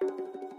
What is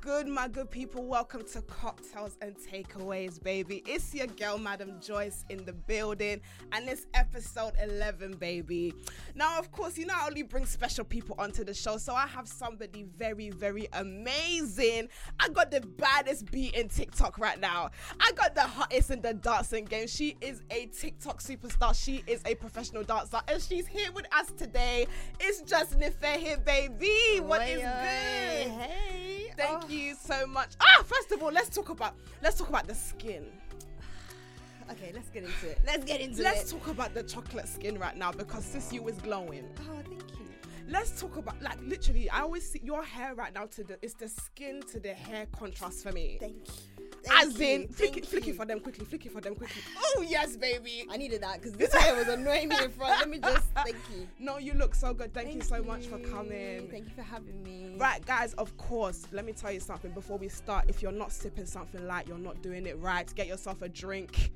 good, my good people? Welcome to Cocktails and Takeaways, baby. It's your girl, Madam Joyce, in the building, and it's episode 11, baby. Now, of course, you know, I only bring special people onto the show, so I have somebody very, very amazing. I got the baddest beat in TikTok right now. I got the hottest in the dancing game. She is a TikTok superstar, she is a professional dancer, and she's here with us today. It's just Nife here, baby. What is good? Hey. Thank Oh. you so much. Ah, first of all, let's talk about let's talk about the skin. Okay, let's get into it. Let's get into it. Let's talk about the chocolate skin right now because sis you is glowing. Oh, thank you. Let's talk about like literally. I always see your hair right now to the it's the skin to the hair contrast for me. Thank you. As Thank in, you, flick it, flick it for them quickly, flick it for them quickly. Oh yes, baby. I needed that because this hair was annoying me in front. Let me just thank you. No, you look so good. Thank, you so much for coming. Thank you for having me. Right, guys, of course, let me tell you something before we start. If you're not sipping something light, you're not doing it right. Get yourself a drink.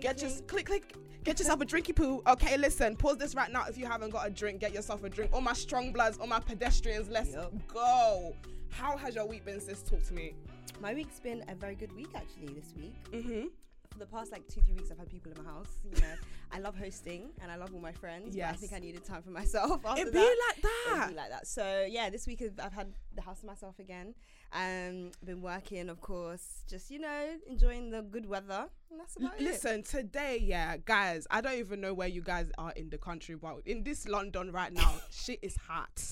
Get clink. click click. Get yourself a drinky poo. Okay, listen. Pause this right now. If you haven't got a drink, get yourself a drink. All my strong bloods, all my pedestrians. Let's Yup. go. How has your week been, sis? Talk to me. My week's been a very good week actually. This week, Mm-hmm. For the past like two three weeks, I've had people in my house. You know, I love hosting and I love all my friends. but I think I needed time for myself. After It be that. like that. would be like that. So yeah, this week I've- I've had the house to myself again. Um, been working, of course, just you know, enjoying the good weather. And that's L- it. Listen, today, yeah, guys, I don't even know where you guys are in the country, but in this London right now, shit is hot.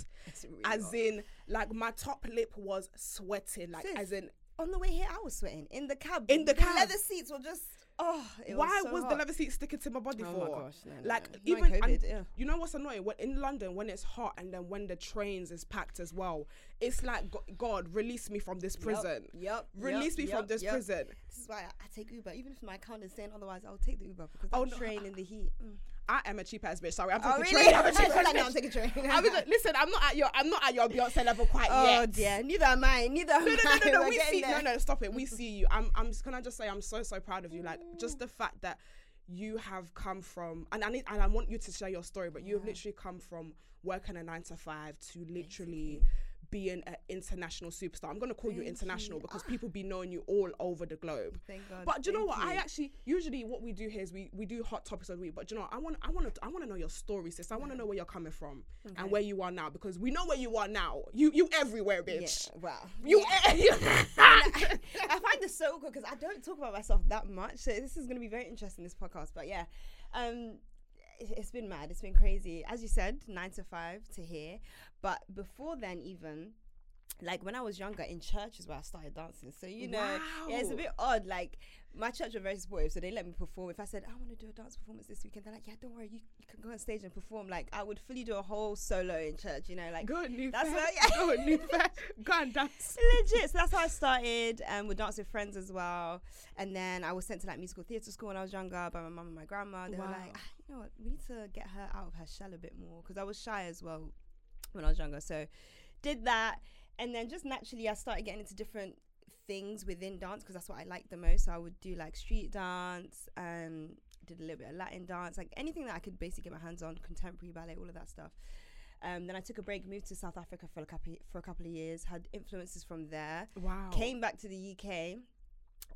Really As hot. in, like, my top lip was sweating. Like, Sis, as in, on the way here, I was sweating in the cab. In the cab. leather seats were just oh. It why was, so was the leather seat sticking to my body Oh for? my gosh, no, no, like no. Even in and COVID, yeah. you know what's annoying? When in London, when it's hot and then when the trains is packed as well, it's like God release me from this prison. Yep. Release me from this yep. prison. This is why I, I take Uber, even if my account is saying otherwise. I'll take the Uber because that Oh, no. train in the heat. Mm. I am a cheap ass bitch. Sorry, I'm Oh taking really? train. I'm a cheap ass now I'm bitch. taking train. I was like, listen, I'm not at your I'm not at your Beyonce level quite oh yet. dear, neither am I. Neither am No, no, no, no, no. We see. No, there. no, stop it. We see you. I'm. I'm. Can I just say I'm so so proud of you. Like just the fact that you have come from, and I need, and I want you to share your story. But you have literally come from working a nine to five to literally being an international superstar. I'm gonna call you international you. because Ah. people be knowing you all over the globe. Thank God. But do you know thank what? I actually usually what we do here is we, we do hot topics of the week. But do you know, what? I want I want to I want to know your story, sis. I want to know where you're coming from Okay. and where you are now because we know where you are now. You you everywhere, bitch. Yeah, wow. You. Yeah. I find this so awkward because I don't talk about myself that much. So this is going to be very interesting this podcast. But yeah, um, it's been mad. It's been crazy. As you said, nine to five to here. But before then, even like when I was younger in church is where I started dancing. So you know, yeah, it's a bit odd. Like my church were very supportive, so they let me perform. If I said I want to do a dance performance this weekend, they're like, yeah, don't worry, you, you can go on stage and perform. Like I would fully do a whole solo in church. You know, like Go new That's fair. yeah. Go on, new fair. Go and dance. legit. So that's how I started. And um, with dance with friends as well. And then I was sent to like musical theatre school when I was younger by my mum and my grandma. They were like, ah, you know what, we need to get her out of her shell a bit more because I was shy as well when I was younger. So did that, and then just naturally I started getting into different things within dance because that's what I like the most. So I would do like street dance. Um, did a little bit of Latin dance, like anything that I could basically get my hands on, contemporary ballet, all of that stuff. Um, then I took a break, moved to South Africa for a couple for a couple of years, had influences from there. Wow. Came back to the UK,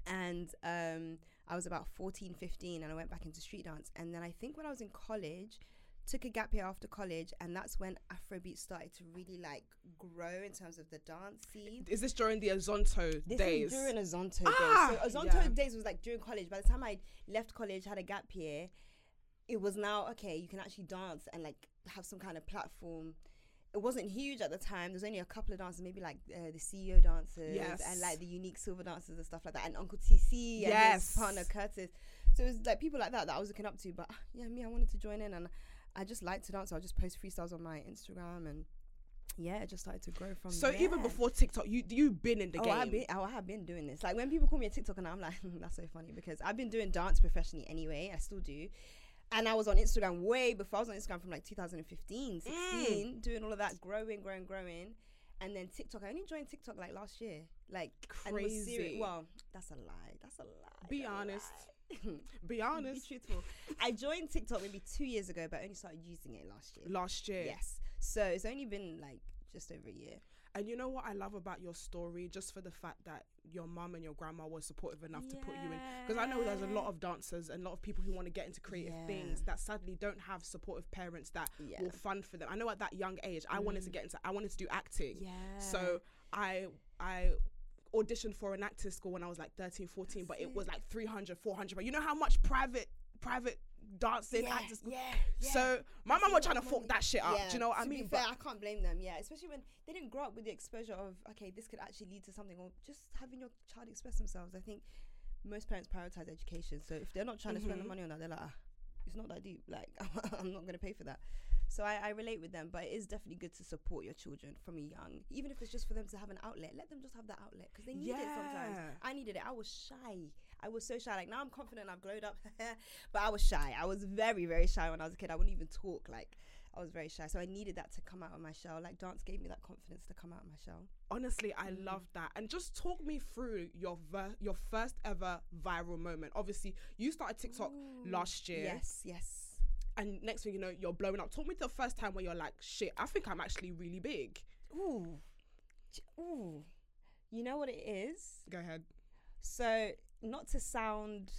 and um, I was about 14, 15, and I went back into street dance. And then I think when I was in college, took a gap year after college, and that's when Afrobeat started to really like grow in terms of the dance scene. Is this during the Azonto This days? was during Azonto Ah, days. So Azonto yeah. days was like during college. By the time I left college, had a gap year, it was now okay. You can actually dance and like have some kind of platform. It wasn't huge at the time. There's only a couple of dancers, maybe like uh, the CEO dancers Yes. and like the unique silver dancers and stuff like that, and Uncle TC and Yes. his partner Curtis. So it was like people like that that I was looking up to. But yeah, me, I wanted to join in, and I just like to dance. So I just post freestyles on my Instagram, and yeah, it just started to grow from there. so there. even before TikTok, you you've been in the oh, game. I've been, oh, I have been doing this. Like when people call me a TikToker and I'm like, that's so funny because I've been doing dance professionally anyway. I still do. And I was on Instagram way before. I was on Instagram from like 2015, 16, Mm. doing all of that, growing, growing, growing. And then TikTok, I only joined TikTok like last year. Like and was seri- Crazy. well, that's a lie. That's a lie. Be honest. lie. Be Be honest. truthful. I joined TikTok maybe two years ago, but I only started using it last year. Last year. Yes. So it's only been like just over a year. And you know what I love about your story, just for the fact that your mum and your grandma was supportive enough to put you in. Because I know there's a lot of dancers and a lot of people who want to get into creative Yeah. things that sadly don't have supportive parents that Yeah. will fund for them. I know at that young age, I wanted to mm. get into, I wanted to do acting. Yeah. So I, I auditioned for an acting school when I was like 13, 14, but it was like 300, 400. But you know how much private, private dancing yeah, school. yeah, yeah. So my mum was trying to fuck that shit up. Yeah, Do you know what I mean? Be fair, But I can't blame them. Yeah, especially when they didn't grow up with the exposure of okay, this could actually lead to something, or just having your child express themselves. I think most parents prioritize education. So if they're not trying to spend the Mhm. money on that, they're like, ah, it's not that deep. Like I'm not gonna pay for that. So I, I relate with them, but it is definitely good to support your children from a young, even if it's just for them to have an outlet. Let them just have that outlet because they need it sometimes. I needed it. I was shy. I was so shy. Like now I'm confident. I've glowed up, but I was shy. I was very very shy when I was a kid. I wouldn't even talk. Like I was very shy. So I needed that to come out of my shell. Like dance gave me that confidence to come out of my shell. honestly, I Mm. love that. And just talk me through your ver- your first ever viral moment. Obviously, you started TikTok last year, Yes, yes. and next thing you know, you're blowing up. Talk me to the first time where you're like, shit, I think I'm actually really big. Ooh, ooh. You know what it is? Go ahead. So not to sound,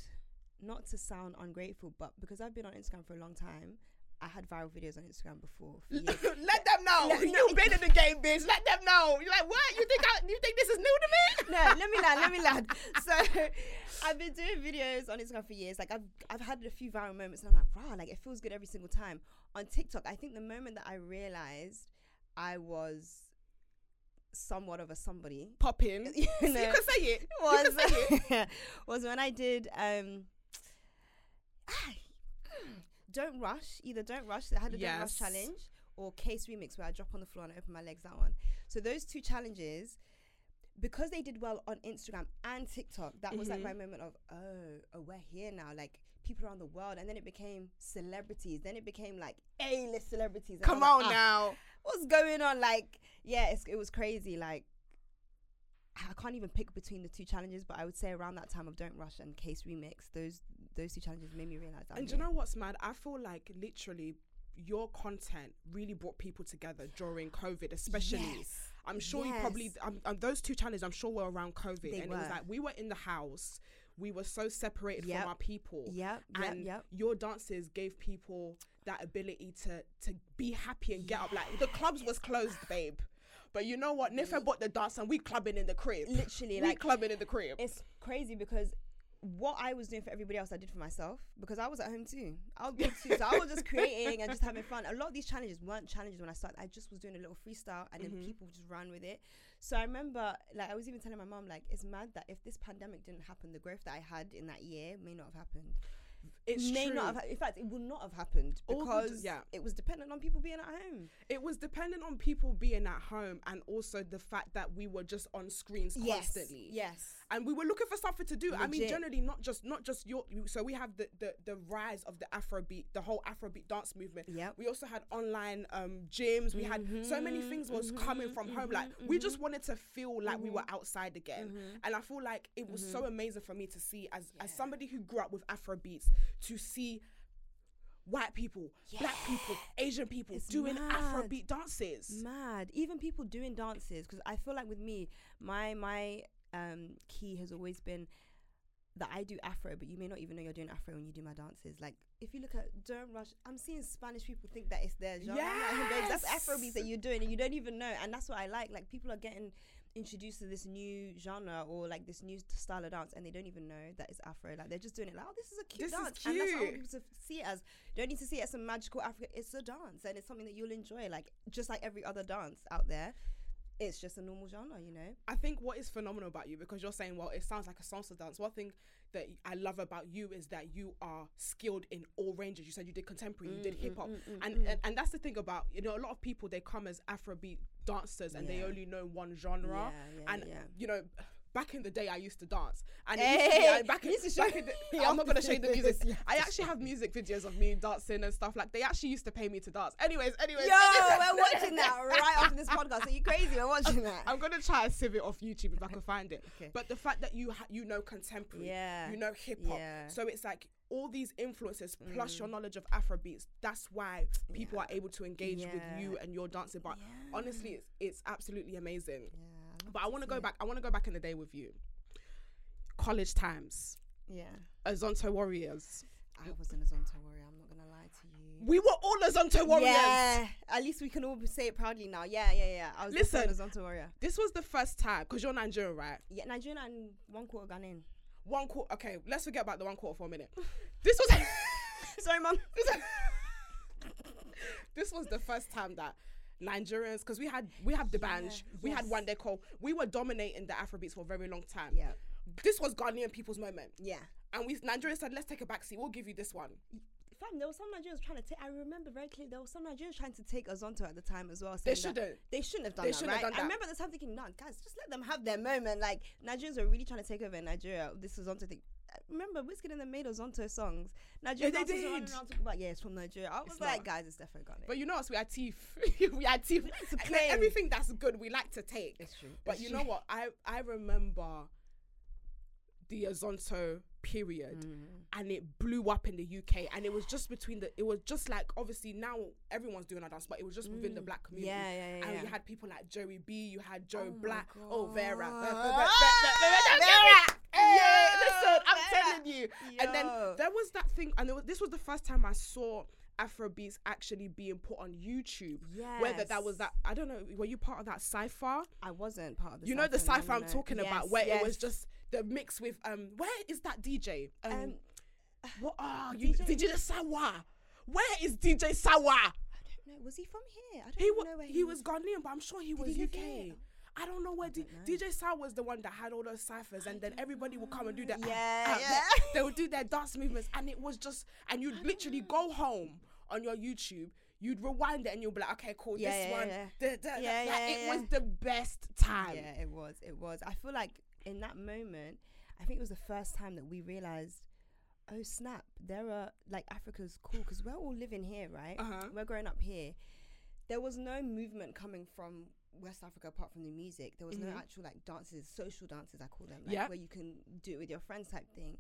not to sound ungrateful, but because I've been on Instagram for a long time, I had viral videos on Instagram before. Let them know. No, no, You've been in the game, bitch. Let them know. You're like, what? You think I, you think this is new to me? no, let me land, let me land. So I've been doing videos on Instagram for years. Like I've I've had a few viral moments and I'm like, wow, like it feels good every single time. On TikTok, I think the moment that I realized I was somewhat of a somebody Pop in. you You know, can say it. was You say it. was when I did um Don't Rush. Either Don't Rush, I had a Don't Rush challenge or Case Remix where I drop on the floor and I open my legs, that one. So those two challenges, because they did well on Instagram and TikTok, that was like Mm-hmm. my moment of, oh, oh, we're here now. Like people around the world. And then it became celebrities. Then it became like A-list celebrities. And Come on like, ah, now. What's going on? Like, yeah, it's, it was crazy. Like, I can't even pick between the two challenges, but I would say around that time of Don't Rush and Case Remix, those those two challenges made me realize that. And do you know what's mad? I feel like literally your content really brought people together during COVID, especially. Yes. I'm sure you probably Yes. um, um, those two challenges. I'm sure were around COVID, They and it was like we were in the house. We were so separated Yep. from our people. Yep, yep, and yep. your dances gave people that ability to to be happy and get up. Like the clubs was closed, babe. But you know what? Nifa bought the dance and we clubbing in the crib. Literally, we like- clubbing in the crib. It's crazy because what I was doing for everybody else, I did for myself because I was at home too. I was good too. So I was just creating and just having fun. A lot of these challenges weren't challenges when I started. I just was doing a little freestyle and then mm-hmm. people just ran with it. So I remember, like, I was even telling my mom, like, it's mad that if this pandemic didn't happen, the growth that I had in that year may not have happened. It's may true. not have. In fact, it would not have happened the- because yeah. it was dependent on people being at home. it was dependent on people being at home and also the fact that we were just on screens constantly. Yes. and we were looking for something to do. I mean, generally, not just not just your. So we have the the, the rise of the Afrobeat, the whole Afrobeat dance movement. Yep. We also had online um, gyms. We had mm-hmm. so many things was mm-hmm. coming from home. Like mm-hmm. we just wanted to feel like we were outside again. And I feel like it was so amazing for me to see as as somebody who grew up with Afrobeats to see. White people, black people, Asian people It's doing mad. Afrobeat dances. mad even people doing dances because i feel like with me my my um key has always been that i do afro but you may not even know you're doing afro when you do my dances like if you look at don't rush i'm seeing spanish people think that it's their genre I'm like, that's afro beats that you're doing and you don't even know and that's what i like like people are getting introduced to this new genre or like this new style of dance and they don't even know that it's afro like they're just doing it like oh this is a cute This is dance and that's how I want cute. people to see it as you don't need to see it as some magical africa it's a dance and it's something that you'll enjoy like just like every other dance out there it's just a normal genre you know I think what is phenomenal about you because you're saying, well, it sounds like a salsa dance. One thing that I love about you is that you are skilled in all ranges. You said you did contemporary, you Mm, did mm, hip hop, mm, mm, and, and and that's the thing about you know a lot of people they come as Afrobeat dancers and they only know one genre, Yeah, yeah, and yeah. you know. Back in the day I used to dance, and it used to be, Hey, uh, back in, back in the, I'm not gonna show you the music. I actually have music videos of me dancing and stuff like. They actually used to pay me to dance. Anyways, anyways. Yo, we're watching that right after this podcast. Are you crazy? We're watching that. I'm gonna try and sieve it off YouTube if I can find it. Okay. But the fact that you ha- you know contemporary, Yeah. you know hip hop, Yeah. so it's like all these influences plus your knowledge of Afrobeats. That's why people are able to engage with you and your dancing. But honestly, it's it's absolutely amazing. Yeah. But I want to go mm. back. I want to go back in the day with you. College times, Yeah. Azonto Warriors. I wasn't a Zonto warrior. I'm not gonna lie to you. We were all Azonto Warriors. Yeah. At least we can all say it proudly now. Yeah, yeah, yeah. I was Listen. definitely a Zonto warrior. This was the first time because you're Nigerian, right? Yeah, Nigerian and one quarter Ghanaian. One quarter. Okay, let's forget about the one quarter for a minute. This was. Sorry, mom. this was the first time that Nigerians, because we had we have D'banj, we had one day called, we were dominating the Afrobeats for a very long time. Yeah. This was Ghanaian people's moment, Yeah. and we Nigerians said, "Let's take a backseat. We'll give you this one." Fam, there was some Nigerians trying to take. I remember very clearly there was some Nigerians trying to take Azonto at the time as well. They shouldn't. They shouldn't have done They that, shouldn't have right? done that. I remember at the time thinking, no, guys, just let them have their moment. Like Nigerians were really trying to take over Nigeria. This Azonto thing. Remember, Wizkid and them made Azonto songs. Nigerian they dancers did. talking about, yeah, it's from Nigeria. I was It's like, not. guys, it's definitely got it. But you know us, we had teeth. we had teeth. like to And claim. Everything that's good, we like to take. It's true. But It's you true. know what? I I remember the Azonto period. Mm. and it blew up in the UK and it was just between the it was just like obviously now everyone's doing a dance but it was just within the black community Mm. Yeah, yeah, yeah, and yeah. you had people like Joey B you had Joe Oh Black oh Vera God. Ve- Ve- Ve- Ve- Ve- Ve- Vera. Hey, Yo, listen I'm Vera. telling you and then Yo. Was and was, this was the first time I saw Afrobeats actually being put on YouTube. Whether that was that I don't know were you part of that cipher? I wasn't part of the you know the cypher, I'm talking about Yes, where it was just the mix with um where is that DJ um, Um, what oh you DJ DJ Sawa. Where is DJ Sawa? No, was he from here? I don't he know where he was Ghanaian but I'm sure he was he UK? I don't know where D- DJ Sawa was the one that had all those ciphers and then everybody would come and do that Yeah, yeah. they would do their dance movements and it was just and you'd literally go home on your YouTube You'd rewind it and you'll be like, okay, cool. Yeah, this yeah, one, yeah. da- da- Yeah, like, yeah, it was the best time. Yeah, it was. It was. I feel like in that moment, I think it was the first time that we realized, oh snap, there are like Africa's cool because we're all living here, right? Uh-huh. We're growing up here. There was no movement coming from West Africa apart from the music. There was no actual like dances, social dances, I call them, like Mm-hmm. Where you can do it with your friends type thing.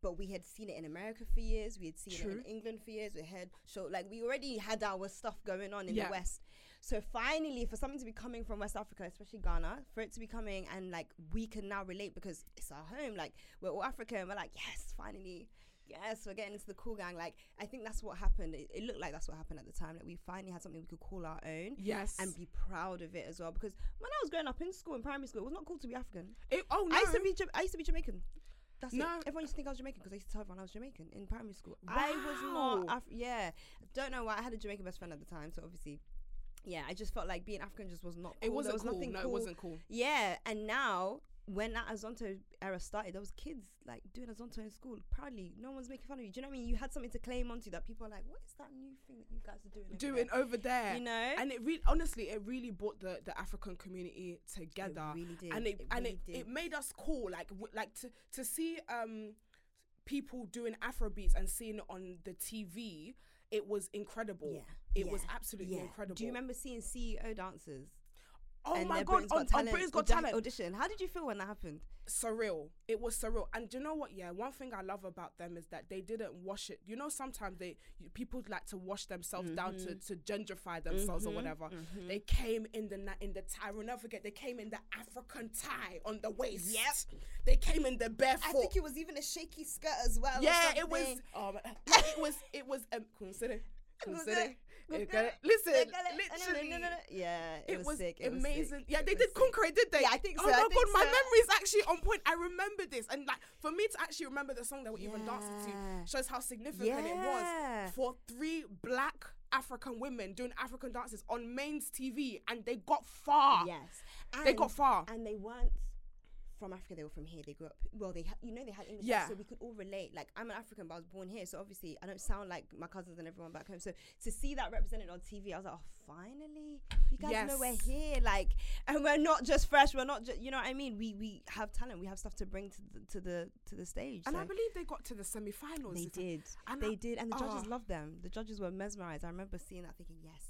But we had seen it in America for years. We had seen it in England for years. We had show like we already had our stuff going on in the West. So finally, for something to be coming from West Africa, especially Ghana, for it to be coming and like we can now relate because it's our home. Like we're all African. We're like, yes, finally, yes, we're getting into the cool gang. Like I think that's what happened. It, it looked like that's what happened at the time. Like, we finally had something we could call our own. Yes. And be proud of it as well, because when I was growing up in school, in primary school, it was not cool to be African. It- oh no. I used to be, I used to be Jamaican. That's No. it. Everyone used to think I was Jamaican because I used to tell everyone I was Jamaican in primary school. I was not. Af- yeah, don't know why. I had a Jamaican best friend at the time, so obviously, yeah, I just felt like being African just was not. Cool. it wasn't was cool. Nothing no, cool. it wasn't cool. Yeah, and now when that Azonto era started, there was kids like doing Azonto in school proudly. No one's making fun of you. Do you know what I mean? You had something to claim onto that people are like, what is that new thing that you guys are doing? over there?" over there. You know? And it really, honestly, it really brought the, the African community together. really did. And it, It and really it, did. it made us cool. Like w- like to to see um people doing Afro beats and seeing it on the TV. It was incredible. Yeah, It was absolutely yeah. incredible. Do you remember seeing CEO dancers? Oh my god! Britain's On, Got on Britain's Got Talent. audition. How did you feel when that happened? surreal. It was surreal. And do you know what? Yeah, one thing I love about them is that they didn't wash it. You know, sometimes they you- people like to wash themselves down to, Mm-hmm. to gentrify themselves or whatever. They came in the in the tie. We'll never forget. They came in the African tie on the waist. Yep. They came in the barefoot. I think it was even a shaky skirt as well. yeah, it was. my- it was. It was. Um, consider. Consider. Listen, it. literally. No, no, no, no. Yeah, it, was, was, sick. It amazing. Yeah, they did. Concrete, did they? Yeah, I think Oh so, I my god, my memory is actually on point. I remember this, and like for me to actually remember the song that we even danced to shows how significant it was for three black African women doing African dances on mains TV, and they got far. Yes. They got far. And they weren't from Africa. They were from here. They grew up. Well, they ha- you know they had English, Yeah. so we could all relate. Like I'm an African, but I was born here, so obviously I don't sound like my cousins and everyone back home. So to see that represented on TV, I was like, oh, finally, you guys know we're here. Like, and we're not just fresh. We're not just, you know what I mean. We we have talent. We have stuff to bring to the to the to the stage. And so I believe they got to the semi-finals. they did. And they I- did, and the judges oh. loved them. The judges were mesmerized. I remember seeing that, thinking, yes.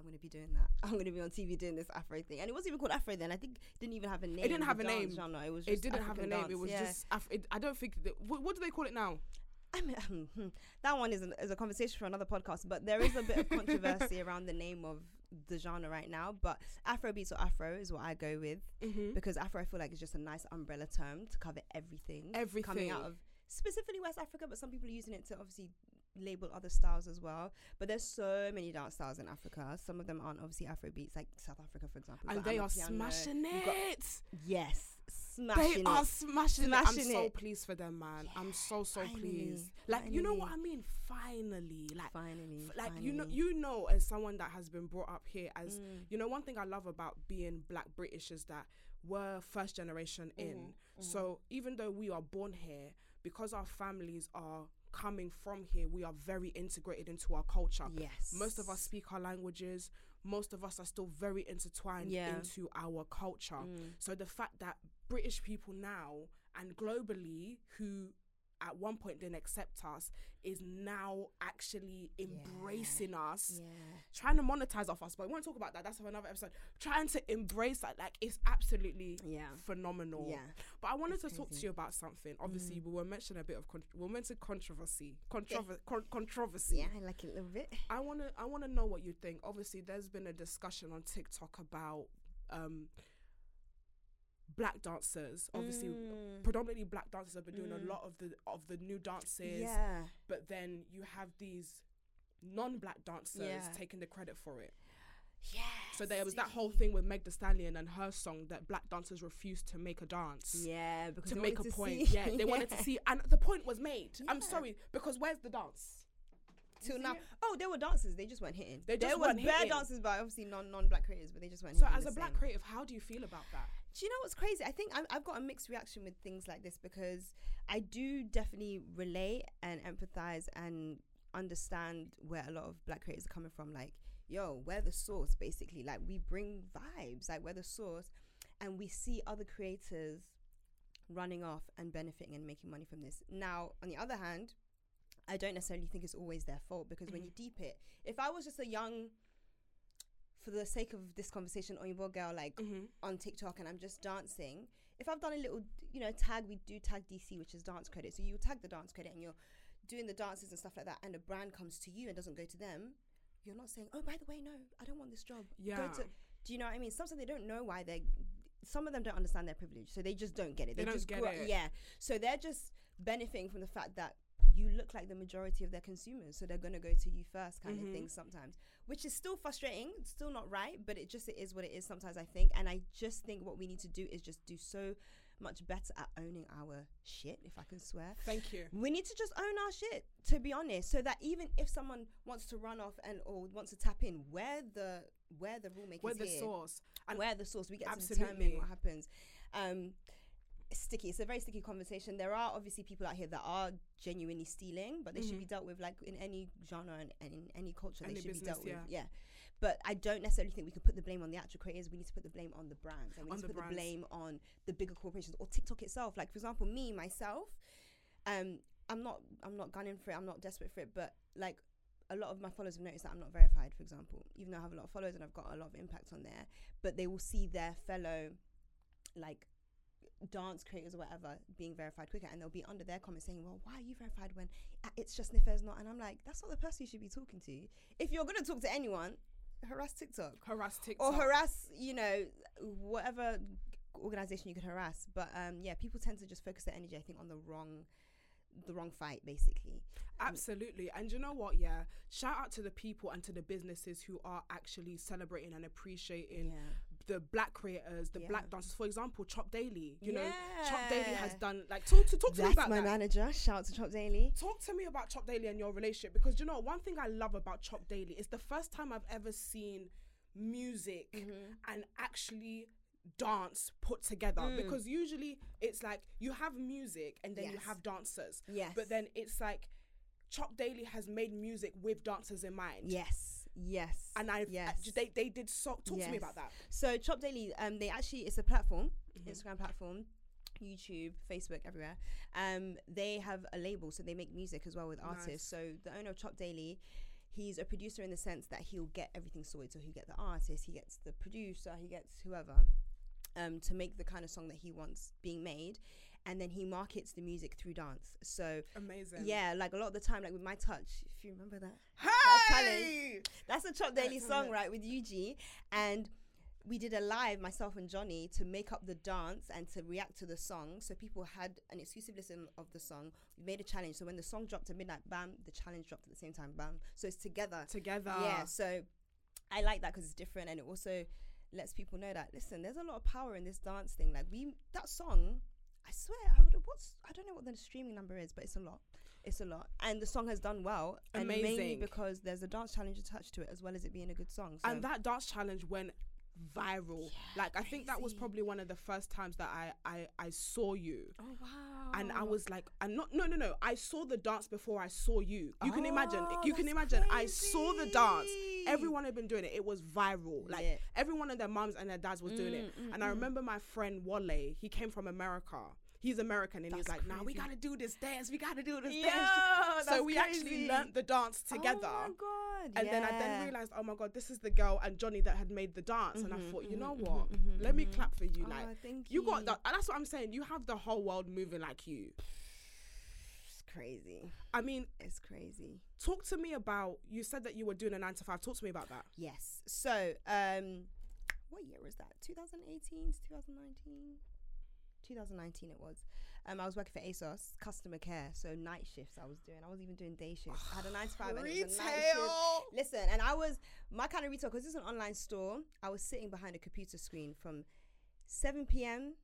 I'm gonna be doing that. I'm gonna be on TV doing this Afro thing, and it wasn't even called Afro then. I think it didn't even have a name. It didn't have a name. Genre. It was. Just It didn't have a African name. Dance. It was yeah. just. Af- it, I don't think. That, what, what do they call it now? I mean, hmm, that one is, an, is a conversation for another podcast, but there is a bit of controversy around the name of the genre right now. But Afrobeats or Afro is what I go with Mm-hmm. because Afro I feel like is just a nice umbrella term to cover everything. Everything. coming out of specifically West Africa, but some people are using it to obviously label other styles as well. But there's so many dance styles in Africa. Some of them aren't obviously Afro beats, like South Africa, for example. and they are smashing you've got- it. yes, smashing They it. are smashing, it. I'm Smashing so it. pleased for them, man. I'm so so finally, pleased. Like you know what I mean? Finally, like finally, f- like you know you know as someone that has been brought up here as Mm. you know one thing I love about being black British is that we're first generation in. Mm-hmm, So even though we are born here, because our families are coming from here, we are very integrated into our culture. Yes, Most of us speak our languages. Most of us are still very intertwined Yeah. into our culture. Mm. So the fact that British people now and globally who at one point didn't accept us is now actually embracing us Yeah. trying to monetize off us but we won't talk about that that's for another episode trying to embrace that like it's absolutely Yeah. phenomenal Yeah. but i wanted It's to talk to you about something obviously Mm. we were mentioning a bit of con- we were mentioning controversy Controver- con- controversy Yeah, I like it a little bit. I want to I want to know what you think. Obviously, there's been a discussion on TikTok about um, black dancers. Obviously, Mm. predominantly black dancers have been doing Mm. a lot of the of the new dances. Yeah. But then you have these non-black dancers Yeah. taking the credit for it. Yeah. So there was that whole thing with Meg Thee Stallion and her song that black dancers refused to make a dance. Yeah, because To they make a wanted point, see- yeah, they wanted to see, and the point was made. I'm sorry because where's the dance? Till now. it? Oh, there were dancers. They just weren't hitting. They just there weren't bare dancers, but obviously non non black creators, but they just weren't. So as the a black creative, how do you feel about that? Do you know what's crazy? I think I'm, I've got a mixed reaction with things like this because I do definitely relate and empathize and understand where a lot of black creators are coming from. Like, yo, we're the source, basically. Like, we bring vibes, like, we're the source. And we see other creators running off and benefiting and making money from this. Now, on the other hand, I don't necessarily think it's always their fault because when Mhm. you deep it, if I was just a young, for the sake of this conversation, Oyinbo girl, like Mm-hmm. on TikTok and I'm just dancing, if I've done a little, you know, tag, we do tag DC, which is dance credit. So you tag the dance credit and you're doing the dances and stuff like that, and a brand comes to you and doesn't go to them, you're not saying, oh, by the way, no, I don't want this job. Yeah. Go to, do you know what I mean? Sometimes they don't know why they're. Some of them don't understand their privilege, so they just don't get it. They They, don't just get up- it. yeah. So they're just benefiting from the fact that you look like the majority of their consumers, so they're gonna go to you first, kind Mhm. of thing. Sometimes, which is still frustrating, it's still not right, but it just it is what it is. Sometimes I think, and I just think what we need to do is just do so much better at owning our shit, if I can swear. Thank you. We need to just own our shit, to be honest, so that even if someone wants to run off and or wants to tap in, where the where the rule makers We're the here, source. And where the source, we get to Absolutely. determine what happens. Um, sticky. It's a very sticky conversation. There are obviously people out here that are genuinely stealing, but they should Mhm. be dealt with like in any genre and, and in any culture. Any they should business, be dealt yeah. with. Yeah. But I don't necessarily think we can put the blame on the actual creators. We need to put the blame on the brands, and we On need to put brands. the blame on the bigger corporations or TikTok itself. Like for example, me myself, um, I'm not I'm not gunning for it. I'm not desperate for it, but like a lot of my followers have noticed that I'm not verified, for example, even though I have a lot of followers and I've got a lot of impact on there. But they will see their fellow, like, dance creators or whatever being verified quicker, and they'll be under their comments saying, "Well, why are you verified when uh, it's just Nifez not?" And I'm like, "That's not the person you should be talking to. If you're gonna talk to anyone, harass TikTok harass TikTok. or harass, you know, whatever organization you could harass." But um, yeah, people tend to just focus their energy, I think, on the wrong, the wrong fight, basically. Absolutely. And you know what? Yeah. Shout out to the people and to the businesses who are actually celebrating and appreciating the black creators, the Yeah. black dancers. For example, Chop Daily. You know, Chop Daily has done like talk to talk to me That's about my that. manager. Shout out to Chop Daily. Talk to me about Chop Daily and your relationship because you know one thing I love about Chop Daily is the first time I've ever seen music Mm-hmm. and actually dance put together Mm. because usually it's like you have music and then you have dancers. Yes. But then it's like Chop Daily has made music with dancers in mind. yes, yes, And I yes. they they did so talk to me about that. So Chop Daily, um, they actually it's a platform, Mm-hmm. Instagram platform, YouTube, Facebook, everywhere. Um, they have a label, so they make music as well with Nice. artists. So the owner of Chop Daily, he's a producer in the sense that he'll get everything sorted. So he gets the artist, he gets the producer, he gets whoever, um, to make the kind of song that he wants being made, and then he markets the music through dance. So Amazing. yeah, like a lot of the time, like with my touch, if you remember that. Hey! That's a Chop Daily song, it. right, with UG. And we did a live, myself and Johnny, to make up the dance and to react to the song. So people had an exclusive listen of the song. We made a challenge. So when the song dropped at midnight, bam, the challenge dropped at the same time, bam. So it's together. Together. Yeah. So I like that because it's different and it also lets people know that, listen, there's a lot of power in this dance thing. Like, we, that song, I swear, I would what's, I don't know what the streaming number is, but it's a lot. It's a lot, and the song has done well, and mainly because there's a dance challenge attached to it, as well as it being a good song. So. And that dance challenge went viral. like I think that was probably one of the first times that I I, I saw you. oh wow! And I was like, and not no no no. I saw the dance before I saw you. You can imagine. Oh, You can imagine. I saw the dance. Everyone had been doing it. It was viral. Like Lit. every one of their mums and their dads was doing it. Mm, mm, And I mm. remember my friend Wale. He came from America. He's American, and That's like, "Nah, we gotta do this dance. We gotta do this Yo, dance." So we actually crazy. learnt the dance together. Oh my god! And then I then realized, oh my god, this is the girl and Johnny that had made the dance. and I Mhm, thought, you mhm, know mhm, what? Let me clap for you. Oh, like thank you got that. And that's what I'm saying. You have the whole world moving like you. It's crazy. I mean, It's crazy. talk to me about. You said that you were doing a nine to five. Talk to me about that. Yes. So, um, what year was that? 2018 to 2019. 2019 it was. Um, I was working for ASOS customer care, so night shifts I was doing. I was even doing day shifts. I had a nine to five and it was a night shift. Retail. Listen, and I was my kind of retail because it's an online store. I was sitting behind a computer screen from 7 p.m.,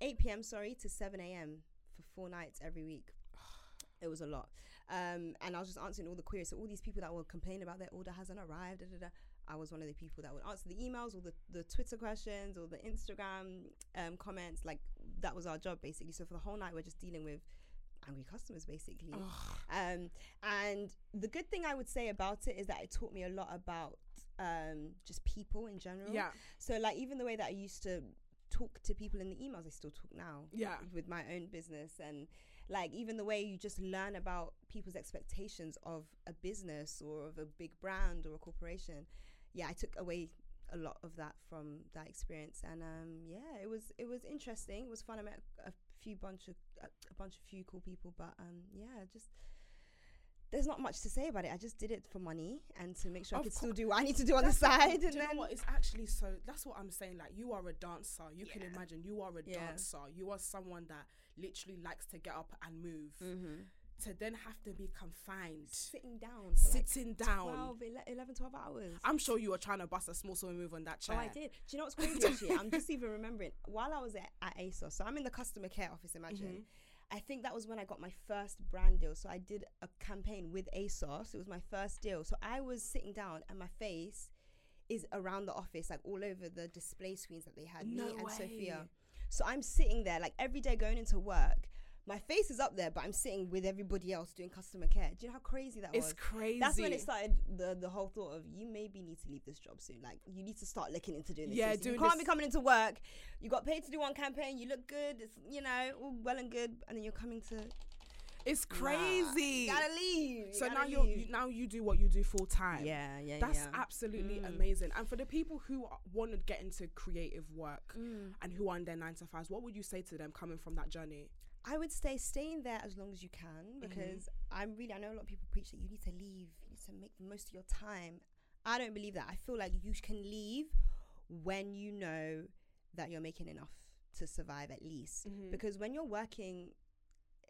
8 p.m. Sorry, to 7 a.m. for four nights every week. It was a lot, um, and I was just answering all the queries. So all these people that were complaining about their order hasn't arrived. Da, da, da, I was one of the people that would answer the emails, or the, the Twitter questions, or the Instagram um, comments. Like that was our job basically. So for the whole night, we're just dealing with angry customers basically. Um, and the good thing I would say about it is that it taught me a lot about um, just people in general. Yeah. So like even the way that I used to talk to people in the emails, I still talk now. Yeah. With my own business and like even the way you just learn about people's expectations of a business or of a big brand or a corporation. Yeah, I took away a lot of that from that experience and um yeah it was it was interesting it was fun i met a few bunch of a, a bunch of few cool people but um yeah just there's not much to say about it i just did it for money and to make sure i could cour- still do what i need to do on the what- side Do and you know then what? It's actually so. That's what I'm saying. Like you are a dancer. You can imagine you are a Yeah. dancer. You are someone that literally likes to get up and move. Mhm. To then have to be confined, sitting down for like sitting down. 12, ele- 11 12 hours I'm sure you were trying to bust a small swimming move on that chair. Oh. I did. Do you know what's crazy? Actually, I'm just even remembering while I was at, at ASOS. So I'm in the customer care office. Imagine. Mhm. I think that was when I got my first brand deal. So I did a campaign with ASOS. It was my first deal. So I was sitting down, and my face is around the office, like all over the display screens that they had. No me and. Sophia. So I'm sitting there, like every day going into work. My face is up there, but I'm sitting with everybody else doing customer care. Do you know how crazy that It's was? It's crazy. That's when it started the the whole thought of you maybe need to leave this job soon. Like you need to start looking into doing this. Yeah, doing you can't this- be coming into work. You got paid to do one campaign. You look good. It's you know all well and good, and then you're coming to It's Nah, crazy. you gotta leave. You so gotta now you're leave. you, now you do what you do full time. yeah yeah yeah. That's yeah. absolutely Mm. amazing. And for the people who want to get into creative work Mm. and who are on their nine to fives, what would you say to them coming from that journey? I would say stay in there as long as you can because I'm really I know a lot of people preach that you need to leave, you need to make the most of your time. I don't believe that. I feel like you can leave when you know that you're making enough to survive at least. Mhm. Because when you're working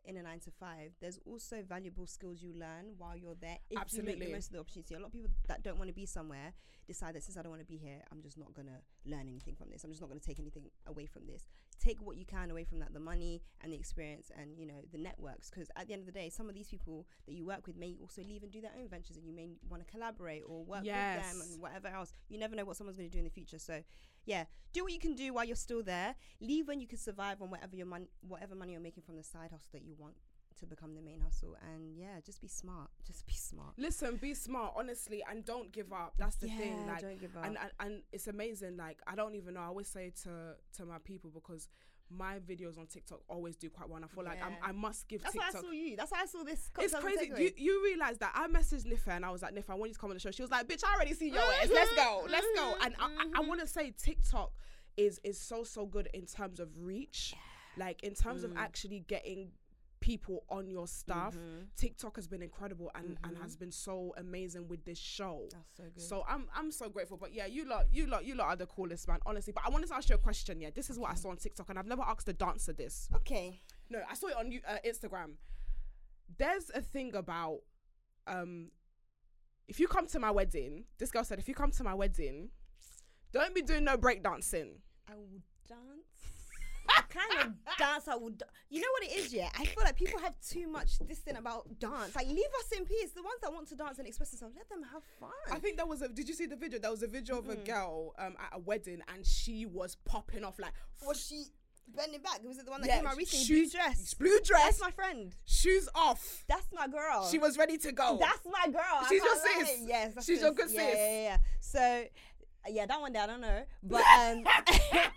in a nine to five, there's also valuable skills you learn while you're there. If you make Absolutely. the most of the opportunity. A lot of people that don't want to be somewhere decide that since I don't want to be here, I'm just not gonna learn anything from this. I'm just not gonna take anything away from this. Take what you can away from that, the money and the experience and you know the networks. Because at the end of the day, some of these people that you work with may also leave and do their own ventures, and you may want to collaborate or work with them and whatever else. You never know what someone's going to do in the future. So, yeah, do what you can do while you're still there. Leave when you can survive on whatever your money, whatever money you're making from the side hustle that you want to become the main hustle. And yeah, just be smart. Just be smart. Listen, be smart, honestly, and don't give up. That's the thing. Yeah, Like, don't give up. and, and and it's amazing. Like, I don't even know. I always say to to my people because my videos on TikTok always do quite well. And I feel like I'm, I must give That's why TikTok. I saw you. That's why I saw this. It's crazy. You, you realize that I messaged Nifa and I was like, Nifa, I want you to come on the show. She was like, bitch, I already see your ass. Let's go. Let's go. And I, I, I want to say TikTok is is so so good in terms of reach, like in terms of mm. actually getting people on your stuff. TikTok has been incredible and and has been so amazing with this show. That's so good. So I'm I'm so grateful. But yeah, you lot you lot you lot are the coolest man, honestly. But I wanted to ask you a question. Yeah, this is what I saw on TikTok, and I've never asked a dancer this. okay. No, I saw it on uh, Instagram. There's a thing about um, if you come to my wedding, this girl said, if you come to my wedding, don't be doing no breakdancing. I will dance. Kind of dance I would. You know what it is, yeah? I feel like people have too much this thing about dance. Like, leave us in peace. The ones that want to dance and express themselves, let them have fun. I think that was a. Did you see the video? There was a video of a girl um, at a wedding, and she was popping off like was she bending back? Was it the one that Yeah, came out recently? shoes- Blue dress. blue dress, That's my friend. shoes off. That's my girl. She was ready to go. That's my girl. She's your sis. Yes, She's your good yeah, sis. Yeah, yeah, yeah. So, yeah, that one there, I don't know, but um,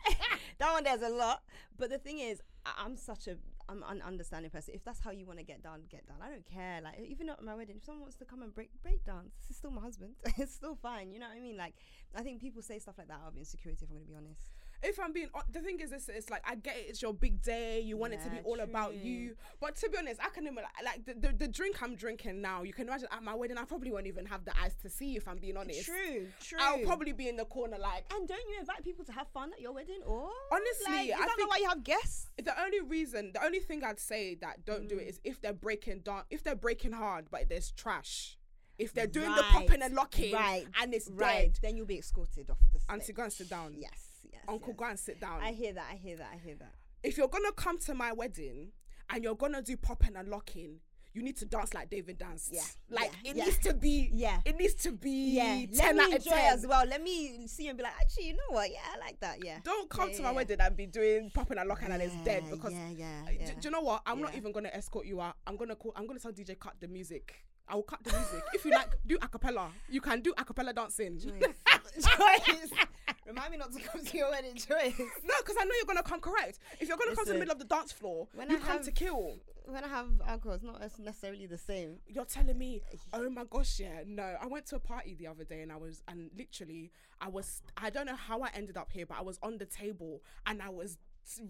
that one there's a lot. But the thing is, I'm such a I'm an understanding person. If that's how you want to get down, get down. I don't care. Like even at my wedding, if someone wants to come and break break dance, this is still my husband. it's still fine. You know what I mean? Like I think people say stuff like that out of insecurity. If I'm gonna be honest. If I'm being the thing is it's, it's like I get it, it's your big day you want it to be Yeah, all about you but to be honest I can even like the, the, the drink I'm drinking now you can imagine at my wedding I probably won't even have the eyes to see if I'm being honest True. True. I'll probably be in the corner like And don't you invite people to have fun at your wedding? Or Honestly, like, is I that think- why you have guests? the only reason the only thing I'd say that don't Mm. do it is if they're breaking down if they're breaking hard but there's trash if they're doing the popping and locking right, and it's Right. dead Then you'll be escorted off the stage. to go and sit down Yes. Yes. uncle yes. go and sit down I hear that. I hear that. I hear that. if you're gonna come to my wedding and you're gonna do popping and locking, you need to dance like David danced. Yeah, Like yeah, it yeah. needs to be Yeah. It needs to be Yeah. ten Let me out of enjoy ten. as well. Let me see you and be like, actually, you know what? Yeah, I like that. Yeah. Don't come Yeah, to my wedding and be doing popping and locking and it's dead because yeah, yeah, yeah. do you know what? I'm not even gonna escort you out. I'm gonna call I'm gonna tell DJ cut the music. I will cut the music. if you like do a cappella, you can do a cappella dancing. Joyce. Remind me not to come to your wedding, Joyce. no, because I know you're gonna come correct. If you're gonna come to the middle of the dance floor, when you I come to kill. When I have alcohol, it's not necessarily the same. you're telling me oh my gosh yeah no i went to a party the other day and i was and literally i was i don't know how i ended up here but i was on the table and i was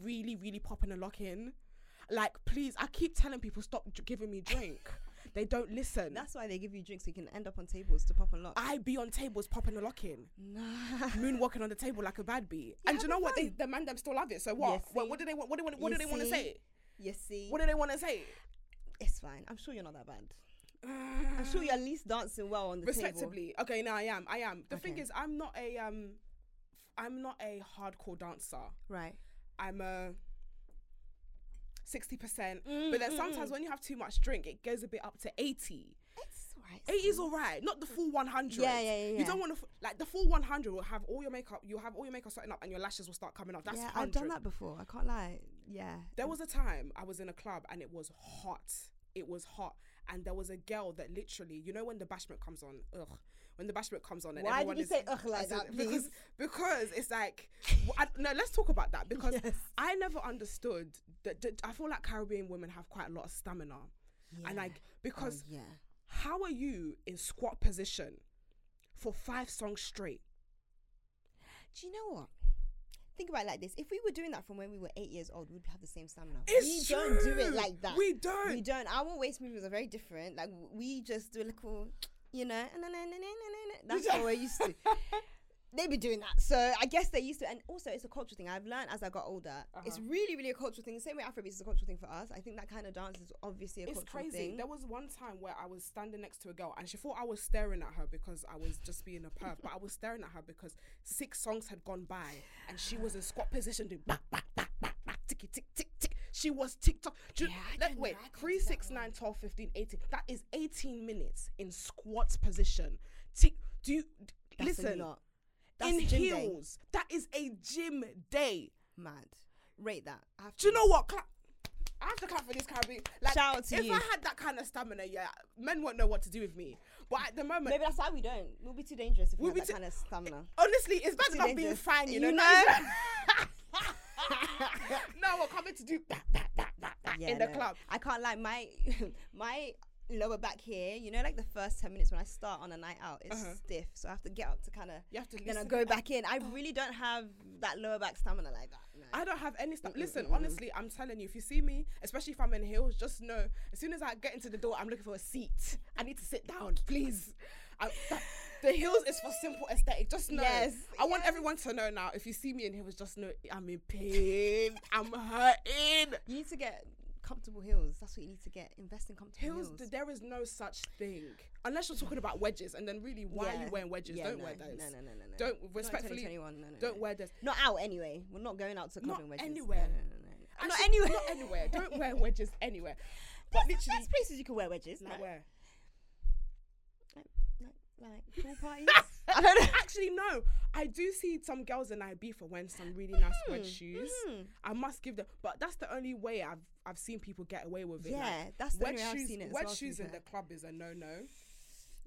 really really popping and locking like please i keep telling people stop giving me drink they don't listen. That's why they give you drinks so you can end up on tables to pop and lock. i be on tables popping and locking. Nah. moonwalking on the table like a bad bee. And do you know what? They the man them still love it so what? You what, do they want what do they want what You do they want to say? You see, what do they want to say? It's fine. I'm sure you're not that bad. I'm sure you're at least dancing well on the table. respectively okay no i am. I am. The thing is i'm not a um i'm not a hardcore dancer. Right. i'm a 60% Mm, but then mm, sometimes mm. when you have too much drink it goes a bit up to 80 It's alright. 80 is all right not the full 100 Yeah, yeah, yeah, you yeah. don't want to like the full 100 will have all your makeup you'll have all your makeup starting up and your lashes will start coming off that's yeah, 100 I've done that before. I can't lie. Yeah. there was a time I was in a club and it was hot. It was hot. And there was a girl that literally, you know, when the bashment comes on, ugh, when the bashment comes on, and Why everyone did you is, say ugh like that, Because, please? because it's like, I- no, let's talk about that because Yes. I never understood that, that. I feel like Caribbean women have quite a lot of stamina, and like because oh, yeah. how are you in squat position for five songs straight? Do you know what? Think about it like this: if we were doing that from when we were eight years old, we'd have the same stamina. It's we don't do it like that. We don't. We don't. Our waist movements are very different. Like we just do a little, you know, na- na- na- that's what we're used to. They be doing that, so I guess they're used to. And also, it's a cultural thing. I've learned as I got older. It's Uh-huh. really, really a cultural thing. The same way Afrobeats is a cultural thing for us. I think that kind of dance is obviously a cultural thing. it's cultural crazy. thing. There was one time where I was standing next to a girl and she thought I was staring at her because I was just being a perv, but I was staring at her because six songs had gone by and she was in squat position doing back, back, back, back, back, ticky, tick, tick, tick. She was TikTok. Do Yeah, let- know. wait, can't 3, do that 6, one. 9, 12, 15, 18. That is 18 minutes in squat position. Tick, do you, That's listen, in gym day. heels. That is a gym day. Mad. Rate that. I have Do you know what? Cla- I have to clap for this Caribbean. Like, Shout out to if you. I had that kind of stamina, yeah, men won't know what to do with me. But at the moment, Maybe that's why we don't. We'll be too dangerous if we We'll have that too- kind of stamina. honestly, it's better Too than being fine. You know, You know? no, we're coming to do that, that, that, that, that in the no. club. I can't like my my lower back here. You know, like the first ten minutes when I start on a night out, it's Uh-huh. stiff. So I have to get up to kind of You have to then I go back in. I really don't have that lower back stamina like that. No. I don't have any stuff. Mm-mm, Listen, mm-mm. honestly, I'm telling you, if you see me, especially if I'm in heels, just know as soon as I get into the door, I'm looking for a seat. I need to sit down, please. I, that, the heels is for simple aesthetic. Just know. Yes, I want yes. everyone to know now. If you see me in heels, just know I'm in pain. I'm hurting. You need to get comfortable heels. That's what you need to get. Invest in comfortable Heels, heels. there is no such thing. Unless you're talking about wedges, and then really, why are you wearing wedges? Yeah, don't no, wear those. No, no, no, no, no. Don't respectfully. no, no, Don't wear this. Not out anyway. We're not going out to clubbing wedges. anywhere. No, no, no, no, no. Not anywhere. Not anywhere. Don't wear wedges anywhere. But There's, literally, there's places you can wear wedges. like no? where? Like, like pool parties. I don't know. Actually, no. I do see some girls in Ibiza wearing some really nice Mm, shoes. mhm. I must give them, but that's the only way I've I've seen people get away with it. like, Yeah, that's the only way I've shoes, seen it. wedge well, shoes in fair. the club is a no no.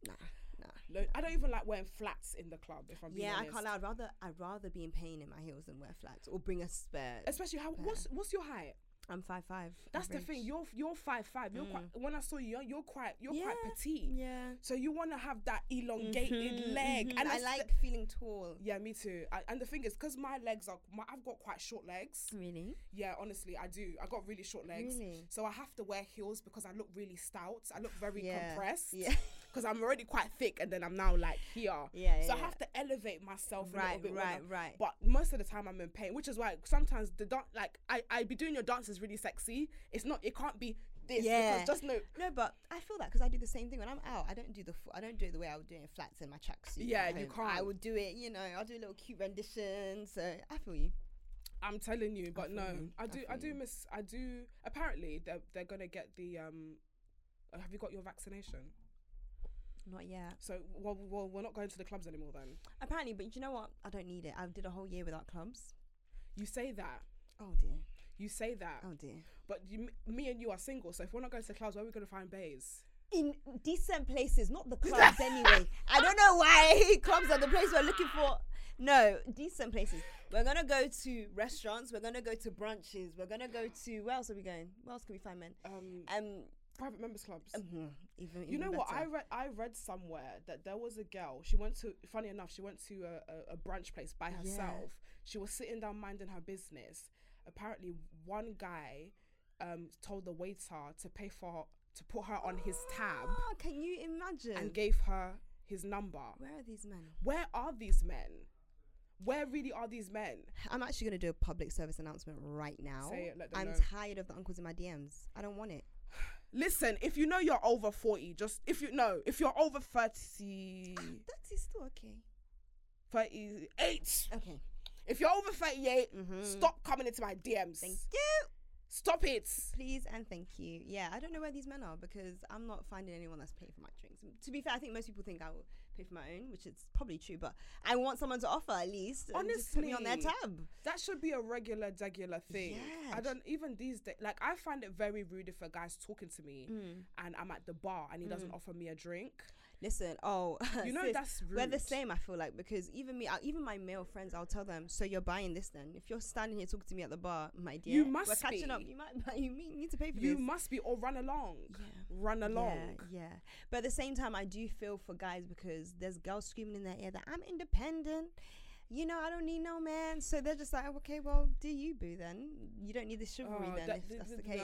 Nah, nah. No, I don't even like wearing flats in the club. If I'm being Yeah, I honest. can't. lie. I'd rather I'd rather be in pain in my heels than wear flats or bring a spare. Especially how what's what's your height? I'm five five. That's the thing. You're you're five five. You're quite. When I saw you, you're, quite you're quite Mm. Petite. yeah. So you want to have that elongated Mhm, leg, mhm. and I like the- feeling tall. yeah, me too. I, and the thing is, because my legs are, my, I've got quite short legs. Really? Yeah, honestly, I do. I got really short legs. Really? So I have to wear heels because I look really stout. I look very Yeah. compressed. Yeah. Because I'm already quite thick and then I'm now like here. Yeah, So yeah, I have to elevate myself a Right, little bit. right, right. But most of the time I'm in pain, which is why sometimes the dance, like I, I be doing your dance is really sexy. It's not, it can't be this. Yeah. Because just know. No, but I feel that because I do the same thing when I'm out. I don't do the f- I don't do it the way I would do it in flats in my tracksuit. Yeah, you. I can't. I would do it. You know, I'll do a little cute rendition. So I feel you. I'm telling you, but feel no, you. I I do, I, feel do you. miss, I do. Apparently, they're they're gonna get the um. Have you got your vaccination? Not yet. So, well, well, we're not going to the clubs anymore then. Apparently, but you know what? I don't need it. I did a whole year without clubs. You say that, Oh dear. you say that, Oh dear. but you, me and you are single. So if we're not going to the clubs, where are we going to find bays? In decent places, not the clubs anyway. I don't know why clubs are the place we're looking for. No, decent places. We're gonna go to restaurants. We're gonna go to brunches. We're gonna go to where else are we going? Where else can we find men? Um, Um, private members clubs. mhm, even you know even what? I read I read somewhere that there was a girl. She went to. Funny enough, she went to a, a, a brunch place by Yeah. herself. She was sitting down minding her business. Apparently, one guy um, told the waiter to pay for to put her on his tab Ah, can you imagine? and gave her his number. Where are these men? Where are these men? Where really are these men? I'm actually gonna do a public service announcement right now. Say it, let them I'm know. tired of the uncles in my DMs. I don't want it. Listen, if you know you're over 40, just if you know, if you're over 30, That is still okay. 38, Okay. if you're over 38, Mhm. stop coming into my DMs. Thank you. Stop it. Please and thank you. Yeah, I don't know where these men are because I'm not finding anyone that's paying for my drinks. To be fair, I think most people think I will pay for my own, which is probably true. But I want someone to offer at least. and just put me on their tab. That should be a regular, regular thing. Yeah. I don't even these days. Like I find it very rude if a guy's talking to me Mm. and I'm at the bar and he doesn't offer me a drink. Listen, oh, You know sis, that's We're the same. I feel like because even me, I- even my male friends, I'll tell them. So you're buying this then? If you're standing here talking to me at the bar, my dear, You must we're catching up. You might, you need to pay for You this. must be or run along. Yeah. Run along. Yeah, yeah. But at the same time, I do feel for guys because there's girls screaming in their ear that I'm independent. You know, I don't need no man. So they're just like, okay, well, do you, boo? Then you don't need the chivalry. Oh, then, that- if th- that's the case.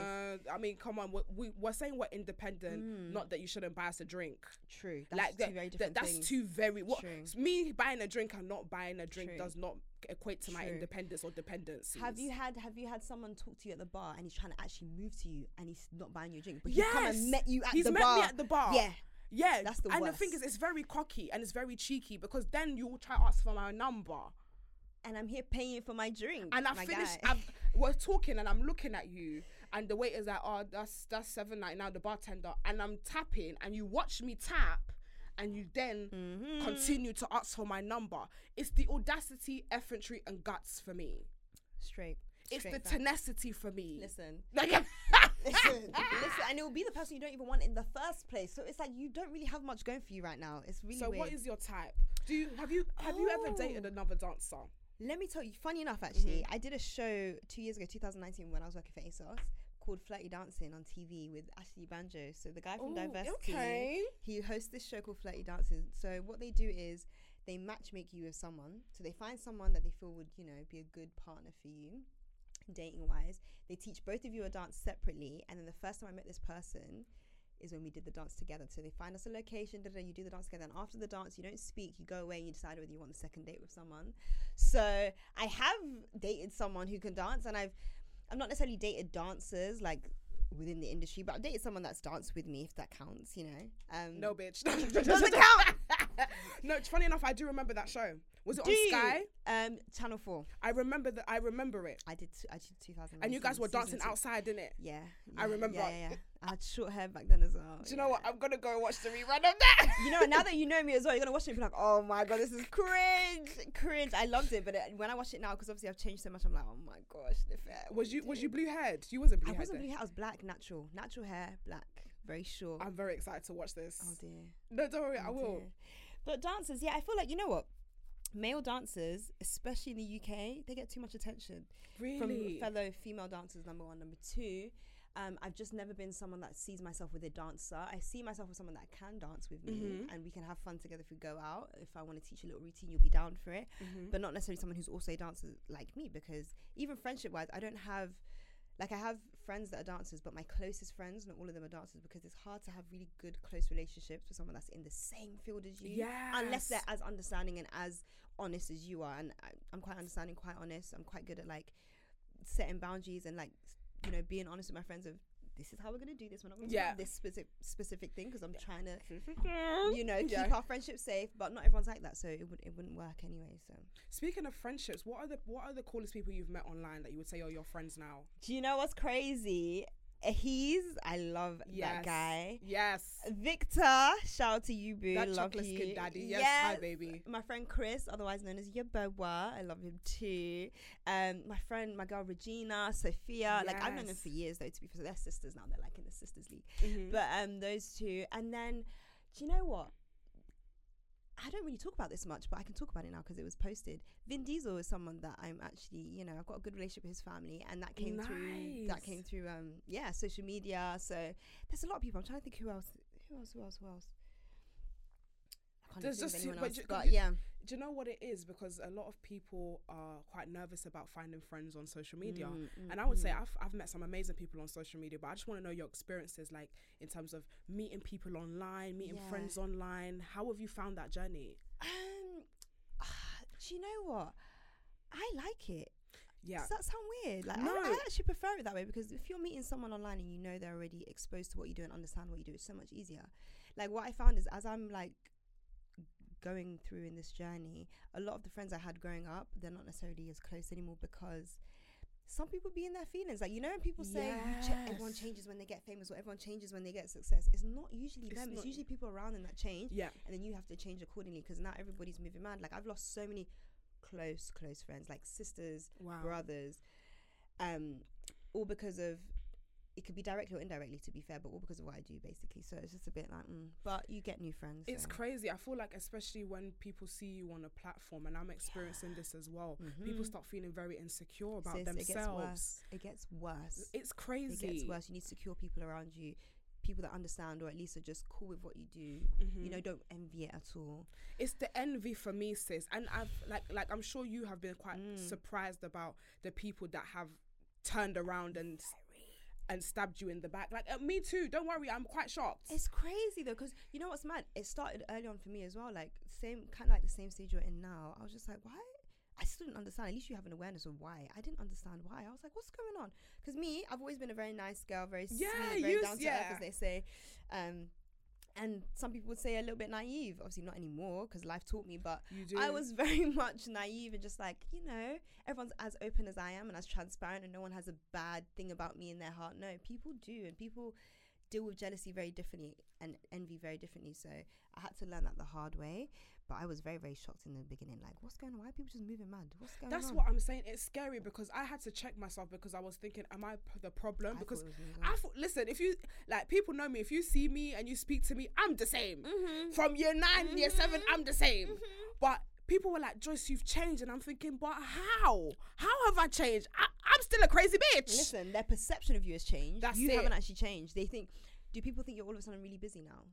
I mean, come on. We're, we, we're saying we're independent, Mm. not that you shouldn't buy us a drink. True. That's like two that, very that- different that's things. two very. What True. me buying a drink and not buying a drink True. does not equate to my independence or dependence. Have you had Have you had someone talk to you at the bar and he's trying to actually move to you and he's not buying you a drink, but he's come and met you at He's the met me at the bar. Yeah. Yeah, That's the and the thing worst. is, it's very cocky and it's very cheeky because then you will try to ask for my number, And I'm here paying for my drink. and I my finished. guy. I've, we're talking, and I'm looking at you, and the waiter's like, "Oh, that's that's seven ninety now." The bartender, and I'm tapping, and you watch me tap, and you then Mhm. continue to ask for my number. It's the audacity, effrontery, and guts for me. straight. It's straight the facts. tenacity for me. Listen, Like, listen, listen, and it will be the person you don't even want in the first place. So it's like you don't really have much going for you right now. It's really so weird. what is your type? Do you have you have you ever dated Oh. another dancer? Let me tell you, funny enough, actually, Mm-hmm. I did a show two years ago, 2019, when I was working for ASOS, called Flirty Dancing on TV with Ashley Banjo. So the guy from Ooh, Diversity, okay. he hosts this show called Flirty Dancing. So what they do is they matchmake you with someone. So they find someone that they feel would, you know, be a good partner for you, dating wise. They teach both of you a dance separately, and then the first time I met this person is when we did the dance together. So they find us a location, da, da, you do the dance together, and after the dance, you don't speak, you go away and you decide whether you want the second date with someone. So I have dated someone who can dance, and I've I'm not necessarily dated dancers like within the industry, but I've dated someone that's danced with me, if that counts, you know. Um, No, bitch. Doesn't count. no, it's funny enough. I do remember that show. Was it Do on you? Sky? Um, Channel Four. I remember that. I remember it. I did. I did 2000. And you guys were dancing two. outside, didn't it? Yeah, I remember. Yeah, yeah, yeah. I had short hair back then as well. Do you know what? I'm gonna go watch the rerun of that. You know, what, now that you know me as well, you're gonna watch it and be like, "Oh my god, this is cringe, cringe." I loved it, but it, when I watch it now, because obviously I've changed so much, I'm like, "Oh my gosh, the fair." was you was you blue haired? You wasn't blue I wasn't blue hair. I was black, natural, natural hair, black, very short. I'm very excited to watch this. oh dear. No, don't worry. I Oh, will. dear. But dancers, yeah, I feel like you know what, male dancers, especially in the UK, they get too much attention Really? from fellow female dancers. Number one, number two. Um, I've just never been someone that sees myself with a dancer. I see myself with someone that can dance with me, Mhm. and we can have fun together if we go out. If I want to teach a little routine, you'll be down for it. Mhm. But not necessarily someone who's also a dancer like me, because even friendship wise, I don't have. Like I have friends that are dancers, but my closest friends, not all of them are dancers, because it's hard to have really good close relationships with someone that's in the same field as you unless they're as understanding and as honest as you are. And I, I'm quite understanding, quite honest. I'm quite good at like setting boundaries and like you know being honest with my friends of this is how we're gonna do this. We're not gonna Yeah. do this specific specific thing because I'm trying to you you know keep Yeah. our friendship safe. But not everyone's like that, so it would it wouldn't work anyway. So Speaking of friendships, what are the what are the coolest people you've met online that you would say are your friends now? do you know what's crazy? He's I love Yes. that guy. Yes. Victor, shout out to you, boo. That love chocolate you. skin daddy. Yes, hi baby. my friend Chris, otherwise known as Yabowa. I love him too. Um, my friend, my girl Regina, Sophia. Like I've known them for years though. To be fair, they're sisters now. They're like in the sisters league. Mhm. But um, those two, and then, do you know what? I don't really talk about this much, but I can talk about it now because it was posted. Vin Diesel is someone that I'm actually, you know, I've got a good relationship with his family, and that came through. That came through, um, yeah, social media. So there's a lot of people. I'm trying to think who else, who else, who else, who else. I can't There's think of anyone but else, you- but you- yeah. Do you know what it is? Because a lot of people are quite nervous about finding friends on social media. Mm, mm, And I would say mm. I've, I've met some amazing people on social media, but I just want to know your experiences, like in terms of meeting people online, meeting Yeah. friends online. How have you found that journey? Um, do you know what? I like it. Yeah. Does that sound weird? Like, No. I, I actually prefer it that way because if you're meeting someone online and you know they're already exposed to what you do and understand what you do, it's so much easier. Like, what I found is as I'm like going through in this journey, a lot of the friends I had growing up, they're not necessarily as close anymore because some people be in their feelings. Like, you know, when people say you cha- everyone changes when they get famous or everyone changes when they get success, it's not usually It's them, not- it's usually people around them that change Yeah. and then you have to change accordingly because now everybody's moving mad. Like I've lost so many close, close friends, like sisters, Wow. brothers, um, all because of it could be directly or indirectly, to be fair, but all because of what I do, basically. So it's just a bit like, mm. but you get new friends. It's so. crazy. I feel like, especially when people see you on a platform, and I'm experiencing this as well, people Mhm. start feeling very insecure about Sis, It gets worse. It gets worse. It's crazy. It gets worse. You need secure people around you, people that understand or at least are just cool with what you do. Mhm. You know, don't envy it at all. it's the envy for me, sis. And I've like like I'm sure you have been quite Mm. surprised about the people that have turned around and and stabbed you in the back. Like uh, me too. Don't worry, I'm quite shocked. It's crazy though, because you know what's mad? It started early on for me as well. Like same, kind of like the same stage you're in now. I was just like, why? I still didn't understand. At least you have an awareness of why. I didn't understand why. I was like, what's going on? Because me, I've always been a very nice girl, very Yeah, sweet, very down to earth, yeah. as they say. Um, and some people would say a little bit naive. Obviously, not anymore because life taught me. But. I was very much naive and just like, you know, everyone's as open as I am and as transparent, and no one has a bad thing about me in their heart. No, people do, and people deal with jealousy very differently and envy very differently. So I had to learn that the hard way. But I was very, very shocked in the beginning. Like, what's going on? Why are people just moving mad? What's going That's on? what I'm saying. It's scary because I had to check myself because I was thinking, am I p- the problem? I because thought it was me as I thought, listen, if you like people know me, if you see me and you speak to me, I'm the same. Mhm. From year 9 year seven, Mhm. I'm the same. Mhm. But people were like, Joyce, you've changed, and I'm thinking, but how? How have I changed? I, I'm still a crazy bitch. Listen, their perception of you has changed. That's you it. haven't actually changed. They think, do people think you're all of a sudden really busy now?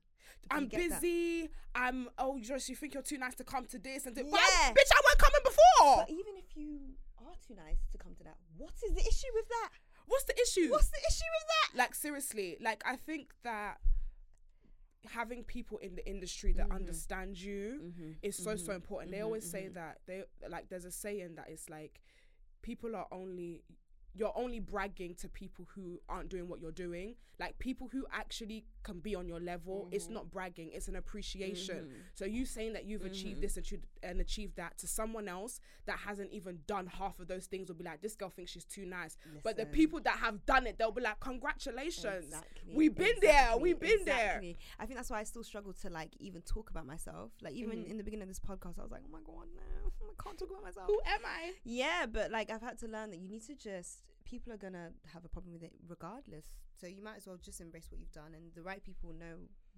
I'm get that? busy. I'm oh Joyce, you think you're too nice to come to this and but Yeah. I- bitch, I weren't coming before. But even if you are too nice to come to that, what is the issue with that? What's the issue? What's the issue with that? like seriously like i think that having people in the industry that Mhm. understand you Mm-hmm. is so so important they mhm, always say mhm. that they like there's a saying that it's like people are only you're only bragging to people who aren't doing what you're doing like people who actually can be on your level it's Mhm. not bragging it's an appreciation Mhm. so you saying that you've achieved Mhm. this and, achieved- and achieved that to someone else that hasn't even done half of those things will be like this girl thinks she's too nice but the people that have done it they'll be like congratulations Exactly. We've been there, we've been there. I think that's why I still struggle to like even talk about myself. Like even Mhm. in the beginning of this podcast, I was like, oh my god, no, I can't talk about myself. Who am I? Yeah, but like I've had to learn that you need to just people are gonna have a problem with it regardless. So you might as well just embrace what you've done, and the right people know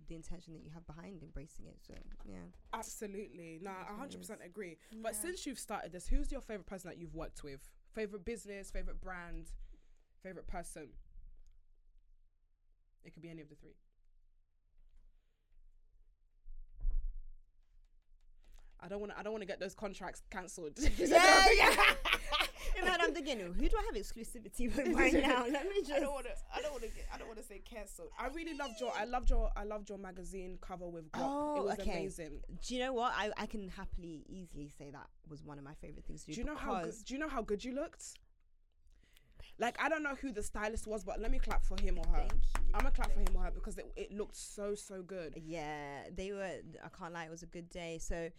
the intention that you have behind embracing it. So yeah. Absolutely. No, I hundred percent agree. But since you've started this, who's your favorite person that you've worked with? Favorite business, favorite brand, favorite person? It could be any of the three. I don't want to. I don't want to get those contracts cancelled. Yeah, yeah. Head, I'm thinking, who do I have exclusivity with right now? Let me just. I don't want to. I don't want to. I don't want to say cancelled. I really loved your. I loved your. I loved your magazine cover with Guap. Oh, it was okay. amazing. Do you know what? I, I can happily, easily say that was one of my favorite things to do. Do you know how? Good, do you know how good you looked? Like I don't know who the stylist was, but let me clap for him or her. Thank you. I'm gonna clap for him or her because it, it looked so so good. Yeah, they were. I can't lie, it was a good day. So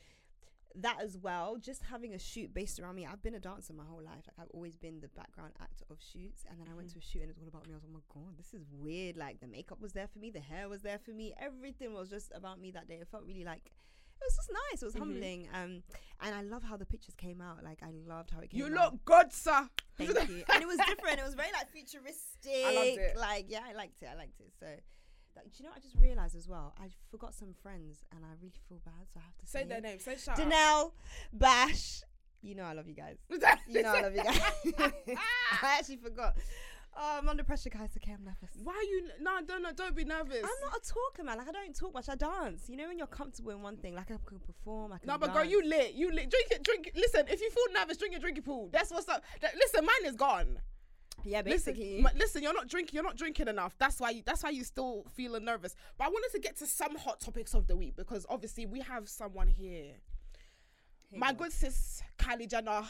that as well, just having a shoot based around me. I've been a dancer my whole life. Like I've always been the background actor of shoots, and then I went Mhm. to a shoot and it was all about me. I was like, oh my god, this is weird. Like the makeup was there for me, the hair was there for me, everything was just about me that day. It felt really like. It was just nice. It was Mhm. humbling. Um, and I love how the pictures came out. Like I loved how it came out. You out. look good, sir. Thank you. And it was different. It was very like futuristic. I loved it. Like yeah, I liked it. I liked it. So, like, do you know? what I just realized as well. I forgot some friends, and I really feel bad. So I have to say, Say their it. name. Say shout Danelle, Bash. You know I love you guys. You know I love you guys. I actually forgot. Oh, I'm under pressure, guys. Okay, I'm nervous. Why are you? No, don't no, don't be nervous. I'm not a talker, man. Like I don't talk much. I dance. You know when you're comfortable in one thing, like I can perform. I can. No, but girl, you lit. You lit. Drink it. Drink. it. Listen, if you feel nervous, drink your drinking pool. That's what's up. That- Listen, mine is gone. Yeah, Listen, basically. ma- listen, you're not drinking. You're not drinking enough. That's why. You, that's why you still feeling nervous. But I wanted to get to some hot topics of the week because obviously we have someone here. My good sis, Kylie Jenner.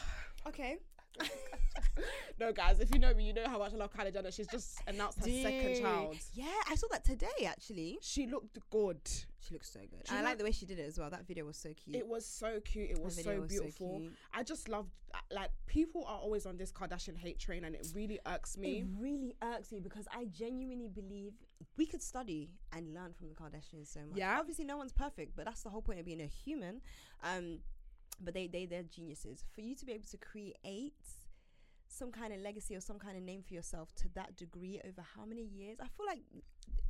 Okay. no, guys, if you know me, you know how much I love Kylie Jenner. She's just announced her second child. Yeah, I saw that today. Actually, She looked good. she looks so good. And I like the way she did it as well. That video was so cute. It was so cute. It was so was beautiful. cute. I just loved uh, like people are always on this Kardashian hate train, and it really irks me. It really irks me because I genuinely believe we could study and learn from the Kardashians so much. Yeah. Obviously, no one's perfect, but that's the whole point of being a human. Um, but they they they're geniuses. For you to be able to create some kind of legacy or some kind of name for yourself to that degree over how many years? I feel like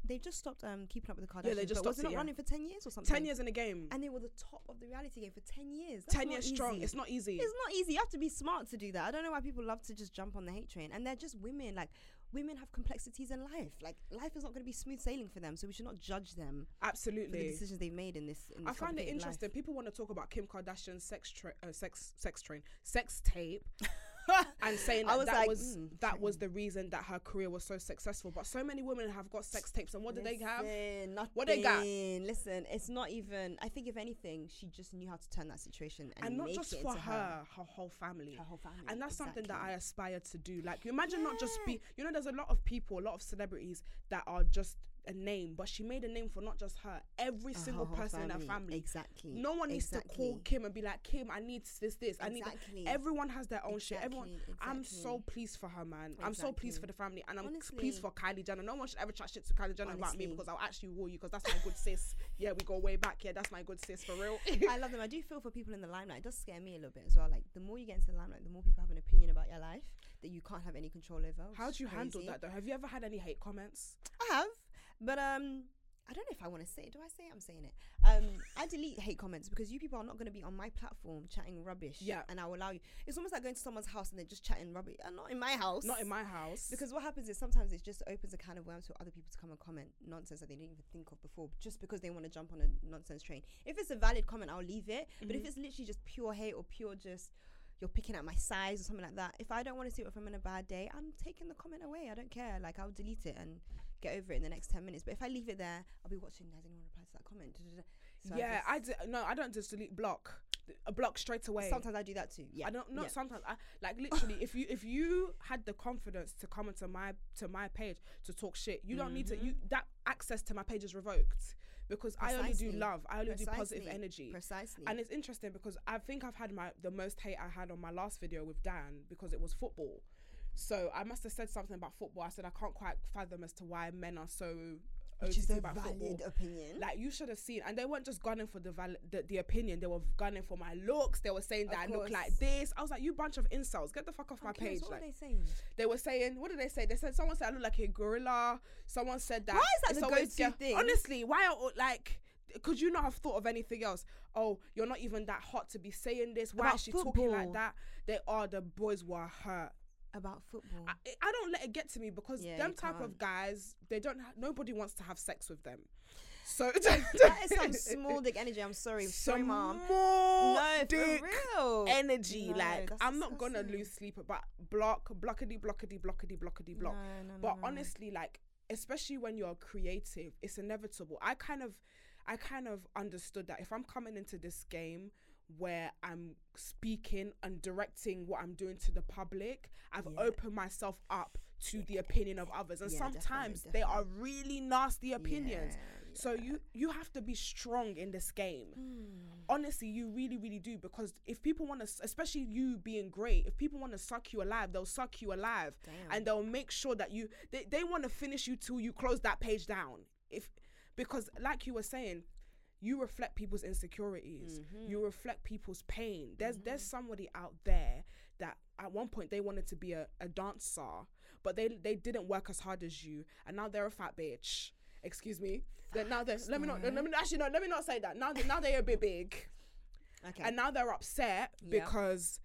they've just stopped um keeping up with the Kardashians. Yeah, they just but was stopped it yeah. running for ten years or something? Ten years in a game. and they were the top of the reality game for ten years. That's Ten years strong. It's not easy. It's not easy. You have to be smart to do that. I don't know why people love to just jump on the hate train. And they're just women. Like women have complexities in life. Like life is not going to be smooth sailing for them. So we should not judge them for the decisions they've made in this. In this I find it complicated life. interesting. People want to talk about Kim Kardashian's sex tra- uh, sex sex train, sex tape, and saying that was that like, was mm, that was the reason that her career was so successful. But so many women have got sex tapes, and what do they have? Nothing. What they got? Listen, it's not even. I think if anything, she just knew how to turn that situation and, And not just for into her, her whole family. her whole family. And that's something that I aspire to do. Like, you imagine not just be, you know, there's a lot of people, a lot of celebrities that are just a name, but she made a name for not just her, every A single person in her family. Exactly. No one needs to call Kim and be like, Kim, I need this, this. I need that. Everyone has their own shit. Everyone. Exactly, I'm so pleased for her, man. I'm so pleased for the family, and I'm Honestly. pleased for Kylie Jenner. No one should ever chat shit to Kylie Jenner about me because I'll actually rule you because that's my good sis. Yeah, we go way back. Yeah, that's my good sis for real. I love them. I do feel for people in the limelight. It does scare me a little bit as well. Like the more you get into the limelight, the more people have an opinion about your life that you can't have any control over. How do you handle that though? Have you ever had any hate comments? I have, but um, I don't know if I want to say it. Do I say it? I'm saying it. Um, I delete hate comments because you people are not going to be on my platform chatting rubbish. Yeah. and I will allow you. It's almost like going to someone's house and they're just chatting rubbish. Uh, not in my house. Not in my house. Because what happens is sometimes it just opens a can of worms for other people to come and comment nonsense that they didn't even think of before, just because they want to jump on a nonsense train. If it's a valid comment, I'll leave it. But Mm-hmm. if it's literally just pure hate or pure just you're picking at my size or something like that, if I don't want to see it if I'm in a bad day, I'm taking the comment away. I don't care. Like I'll delete it and get over it in the next ten minutes. But if I leave it there, I'll be watching. Has anyone replied to that comment? So yeah, just- I d- no, I don't just delete block. A block straight away. sometimes I do that too. Yeah, I don't not yeah. sometimes I like literally if you if you had the confidence to come into my to my page to talk shit, you don't need to you that access to my page is revoked because I only do Mm-hmm. Love. I only do positive energy. Precisely. And it's interesting because I think I've had my the most hate I had on my last video with Dan because it was football. So I must have said something about football. I said I can't quite fathom as to why men are so which is a valid football. opinion. Like you should have seen, and they weren't just gunning for the, val- the the opinion. They were gunning for my looks. They were saying Of that I look like this. I was like, you bunch of insults, get the fuck off my page. what like are they saying? they were saying, what did they say? They said someone said I look like a gorilla. Someone said that. Why is that the go-to thing? Honestly, why are like? Could you not have thought of anything else? Oh, you're not even that hot to be saying this. Why About is she talking like that? They are the boys were hurt. About football. I, I don't let it get to me because Yeah, them type of can't. guys, they don't. Ha- nobody wants to have sex with them. So that is some small dick energy. I'm sorry. sorry, mom. more No, dick real. energy. No, like I'm not gonna lose sleep about block, blockity, blockity, blockity, blockity, block. No, no, but honestly, like especially when you're creative, it's inevitable. I kind of, I kind of understood that if I'm coming into this game where I'm speaking and directing what I'm doing to the public, I've Yeah. opened myself up to the opinion of others, and Yeah, sometimes definitely, they are really nasty opinions. Yeah, So you you have to be strong in this game. Hmm. Honestly, you really really do because if people want to, especially you being great, if people want to suck you alive, they'll suck you alive, Damn. and they'll make sure that you they, they want to finish you till you close that page down. If because like you were saying, you reflect people's insecurities, Mm-hmm. you reflect people's pain. There's there's somebody out there that at one point they wanted to be a, a dancer, but they they didn't work as hard as you, and now they're a fat bitch. Excuse me. Now they let me not let me actually no let me not say that. Now they, now they're a bit big, Okay. and now they're upset Yeah. because.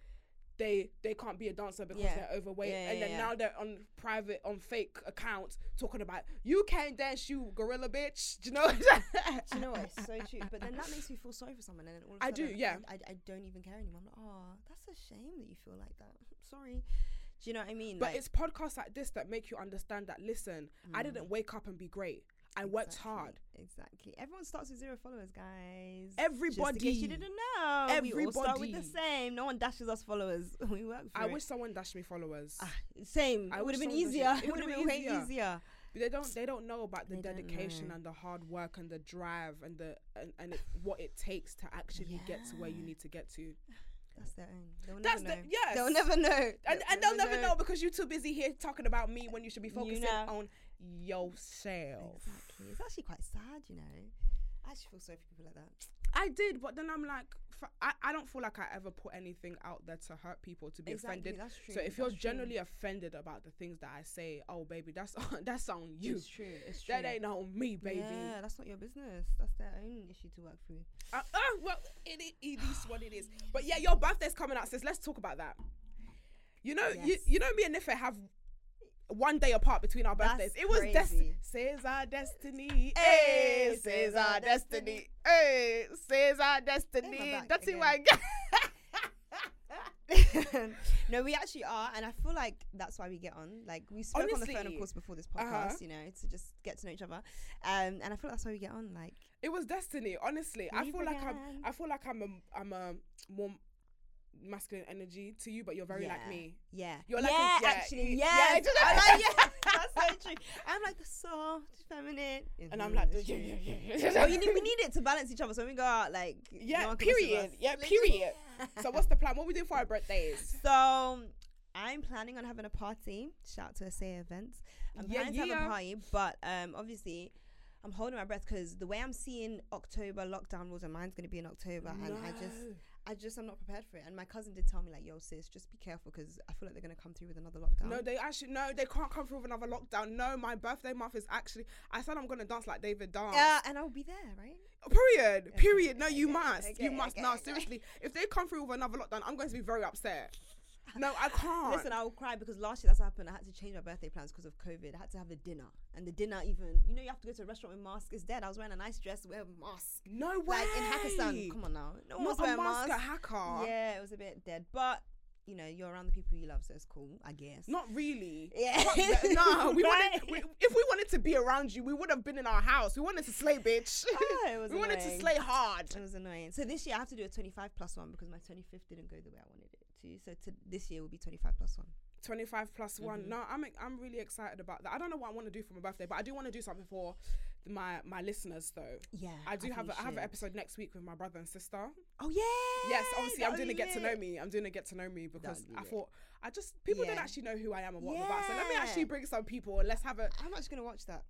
They, they can't be a dancer because Yeah. they're overweight, Yeah, and then now they're on private, on fake accounts talking about you can't dance, you gorilla bitch. Do you know? Do you know what? It's so true. But then that makes me feel sorry for someone, and then all of a I do, yeah. I, I, I don't even care anymore. I'm like, oh, that's a shame that you feel like that. sorry. Do you know what I mean? But Like, it's podcasts like this that make you understand that listen, I mm. didn't wake up and be great. I worked hard. Exactly. Everyone starts with zero followers, guys. Just in Everybody. case you didn't know, we all start with the same. No one dashes us followers. we work for I it. wish someone dashed me followers. Ah, same. I it would have been easier. it. It would have been way easier. But they don't they don't know about the They dedication and the hard work and the drive and the and, and it, what it takes to actually get to where you need to get to. That's their own. They'll That's never the- know. yes. They'll never know. And and they'll never know because you're too busy here talking about me when you should be focusing know. on yourself. Exactly. It's actually quite sad, you know. I actually feel sorry for people like that. I did, but then I'm like, I, I don't feel like I ever put anything out there to hurt people to be Exactly, offended. that's true, So if you're that's true. generally offended about the things that I say, oh baby, that's that's on you. It's true. It's true. That ain't on me, baby. Yeah, that's not your business. That's their own issue to work through. Uh, uh, well, it, it, it is what it is. But yeah, your birthday's coming up, sis. Let's talk about that. You know, you, Yes. you know, me and Nife have one day apart between our That's birthdays. It was destiny. Says our destiny. Hey, says our destiny. Hey, says our destiny. That's it. get. no, we actually are, and I feel like that's why we get on. Like we spoke on the phone, of course, before this podcast, uh-huh. you know, to just get to know each other. Um, and I feel like that's why we get on. Like, It was destiny. Honestly, I feel like I'm. I feel like I'm a. I'm a more masculine energy to you, but you're very like me. Yeah, You're like a- yeah, yeah, actually, yeah, yeah, I like, yeah. That's so literally. I'm like the soft, feminine, And I'm like, yeah, yeah, yeah, yeah. well, you need, we need it to balance each other. So when we go out, like, Yeah, one can mess with period. Yeah, period. so what's the plan? What are we doing for our birthdays? So I'm planning on having a party. Shout out to Asaya Events. I'm Yeah, planning to have a party, but um, obviously. I'm holding my breath because the way I'm seeing October lockdown rules and mine's going to be in October, and I just, I just, I'm not prepared for it. And my cousin did tell me like, "Yo, sis, just be careful because I feel like they're going to come through with another lockdown." No, they actually no, they can't come through with another lockdown. No, my birthday month is actually. I said I'm gonna dance like David dance. yeah, and I'll be there, right? Period. Okay, Period. No, you okay, must. you okay, must. okay, no, okay. seriously. If they come through with another lockdown, I'm going to be very upset. No, I can't. Listen, I will cry because last year that's happened. I had to change my birthday plans because of COVID. I had to have a dinner, and the dinner even, you know, you have to go to a restaurant with mask. It's dead. I was wearing a nice dress with a mask, no way. like in Hakkasan. Come on now, no one was Not a wearing mask masks. at hacker. Yeah, it was a bit dead, but you know, you're around the people you love, so it's cool, I guess. Not really. Yeah. That. No, we Right? wanted. We, if we wanted to be around you, we would have been in our house. We wanted to slay, bitch. Oh, it was we wanted to slay hard. It was annoying. So this year I have to do a 25 plus one because my 25th didn't go the way I wanted it to. So to this year will be 25 plus one. 25 plus one. Mhm. No, I'm I'm really excited about that. I don't know what I want to do for my birthday, but I do want to do something for my my listeners though. Yeah, I do have think a, I have an episode next week with my brother and sister. Oh yeah. Yes, obviously that I'm would doing a get to know me. I'm doing a get to know me because be I lit. thought I just people don't actually know who I am and what I'm about. So let me actually bring some people and let's have a. I'm actually gonna watch that.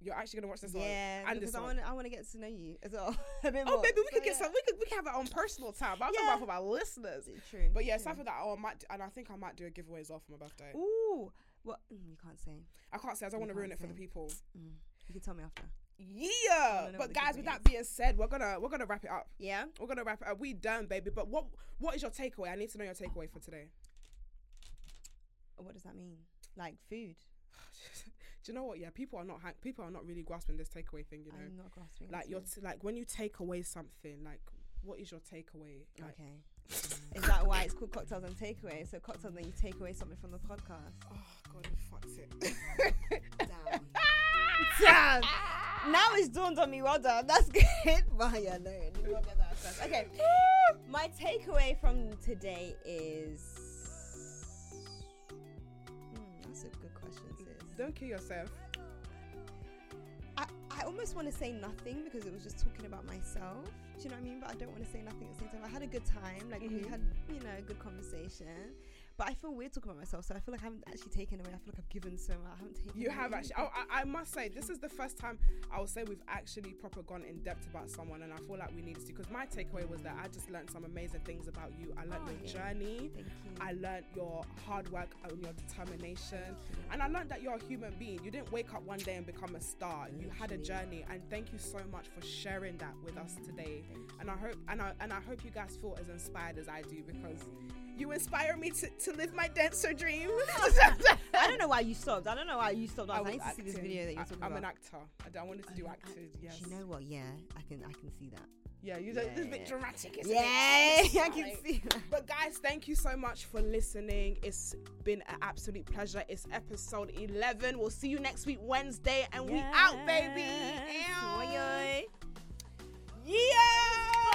You're actually gonna watch this yeah, one and because this I one. want I want to get to know you as well. a bit Oh, more. maybe we So, could get yeah. some. We could we could have our own personal time. I'm Yeah. talking about for my listeners. True. But yeah, true. aside from that, oh, I might, and I think I might do a giveaway as well for my birthday. Ooh, what? Mm, you can't say. I can't say I don't want to ruin it for the people. Mm. You can tell me after. Yeah, but guys, with that being said, we're gonna we're gonna wrap it up. Yeah. We're gonna wrap it up. We done, baby. But what what is your takeaway? I need to know your takeaway for today. What does that mean? Like food? Do you know what? Yeah, people are not ha- people are not really grasping this takeaway thing. You know, I'm not grasping. like you're t- like when you take away something, like what is your takeaway? Like, okay. Is that why it's called cocktails and takeaway? So cocktails, then you take away something from the podcast. oh god, you fucked it. Damn. Damn. Now it's dawned on me. Well done. That's good. But yeah, no. we'll get that. Okay. My takeaway from today is. Don't kill yourself. I, I almost want to say nothing because it was just talking about myself. Do you know what I mean? But I don't want to say nothing at the same time. I had a good time. Like we Mhm. had, you know, a good conversation. But I feel weird talking about myself, so I feel like I haven't actually taken away. I feel like I've given so much. I haven't taken. You away have actually. I, I, I must say, this is the first time I will say we've actually proper gone in depth about someone, and I feel like we needed to. Because my takeaway was that I just learned some amazing things about you. I learned Oh, your yeah. journey. Thank you. I learned your hard work and your determination. And I learned that you're a human being. You didn't wake up one day and become a star. You had a journey. And thank you so much for sharing that with us today. And I hope and I and I hope you guys feel as inspired as I do because you inspire me to, to live my dancer dream. I don't know why you stopped. I don't know why you stopped. I, was need to see this video that you're I- talking I'm about. an actor. I, d- I wanted to do Oh, acting. act- Yes. You know what? Yeah, I can. I can see that. yeah, you Yeah, it's a bit yeah. dramatic, isn't Yeah, it? I can see that. But guys, thank you so much for listening. It's been an absolute pleasure. It's episode 11. We'll see you next week Wednesday and we out, baby. Yes. Ew. Oi, oi. Yeah.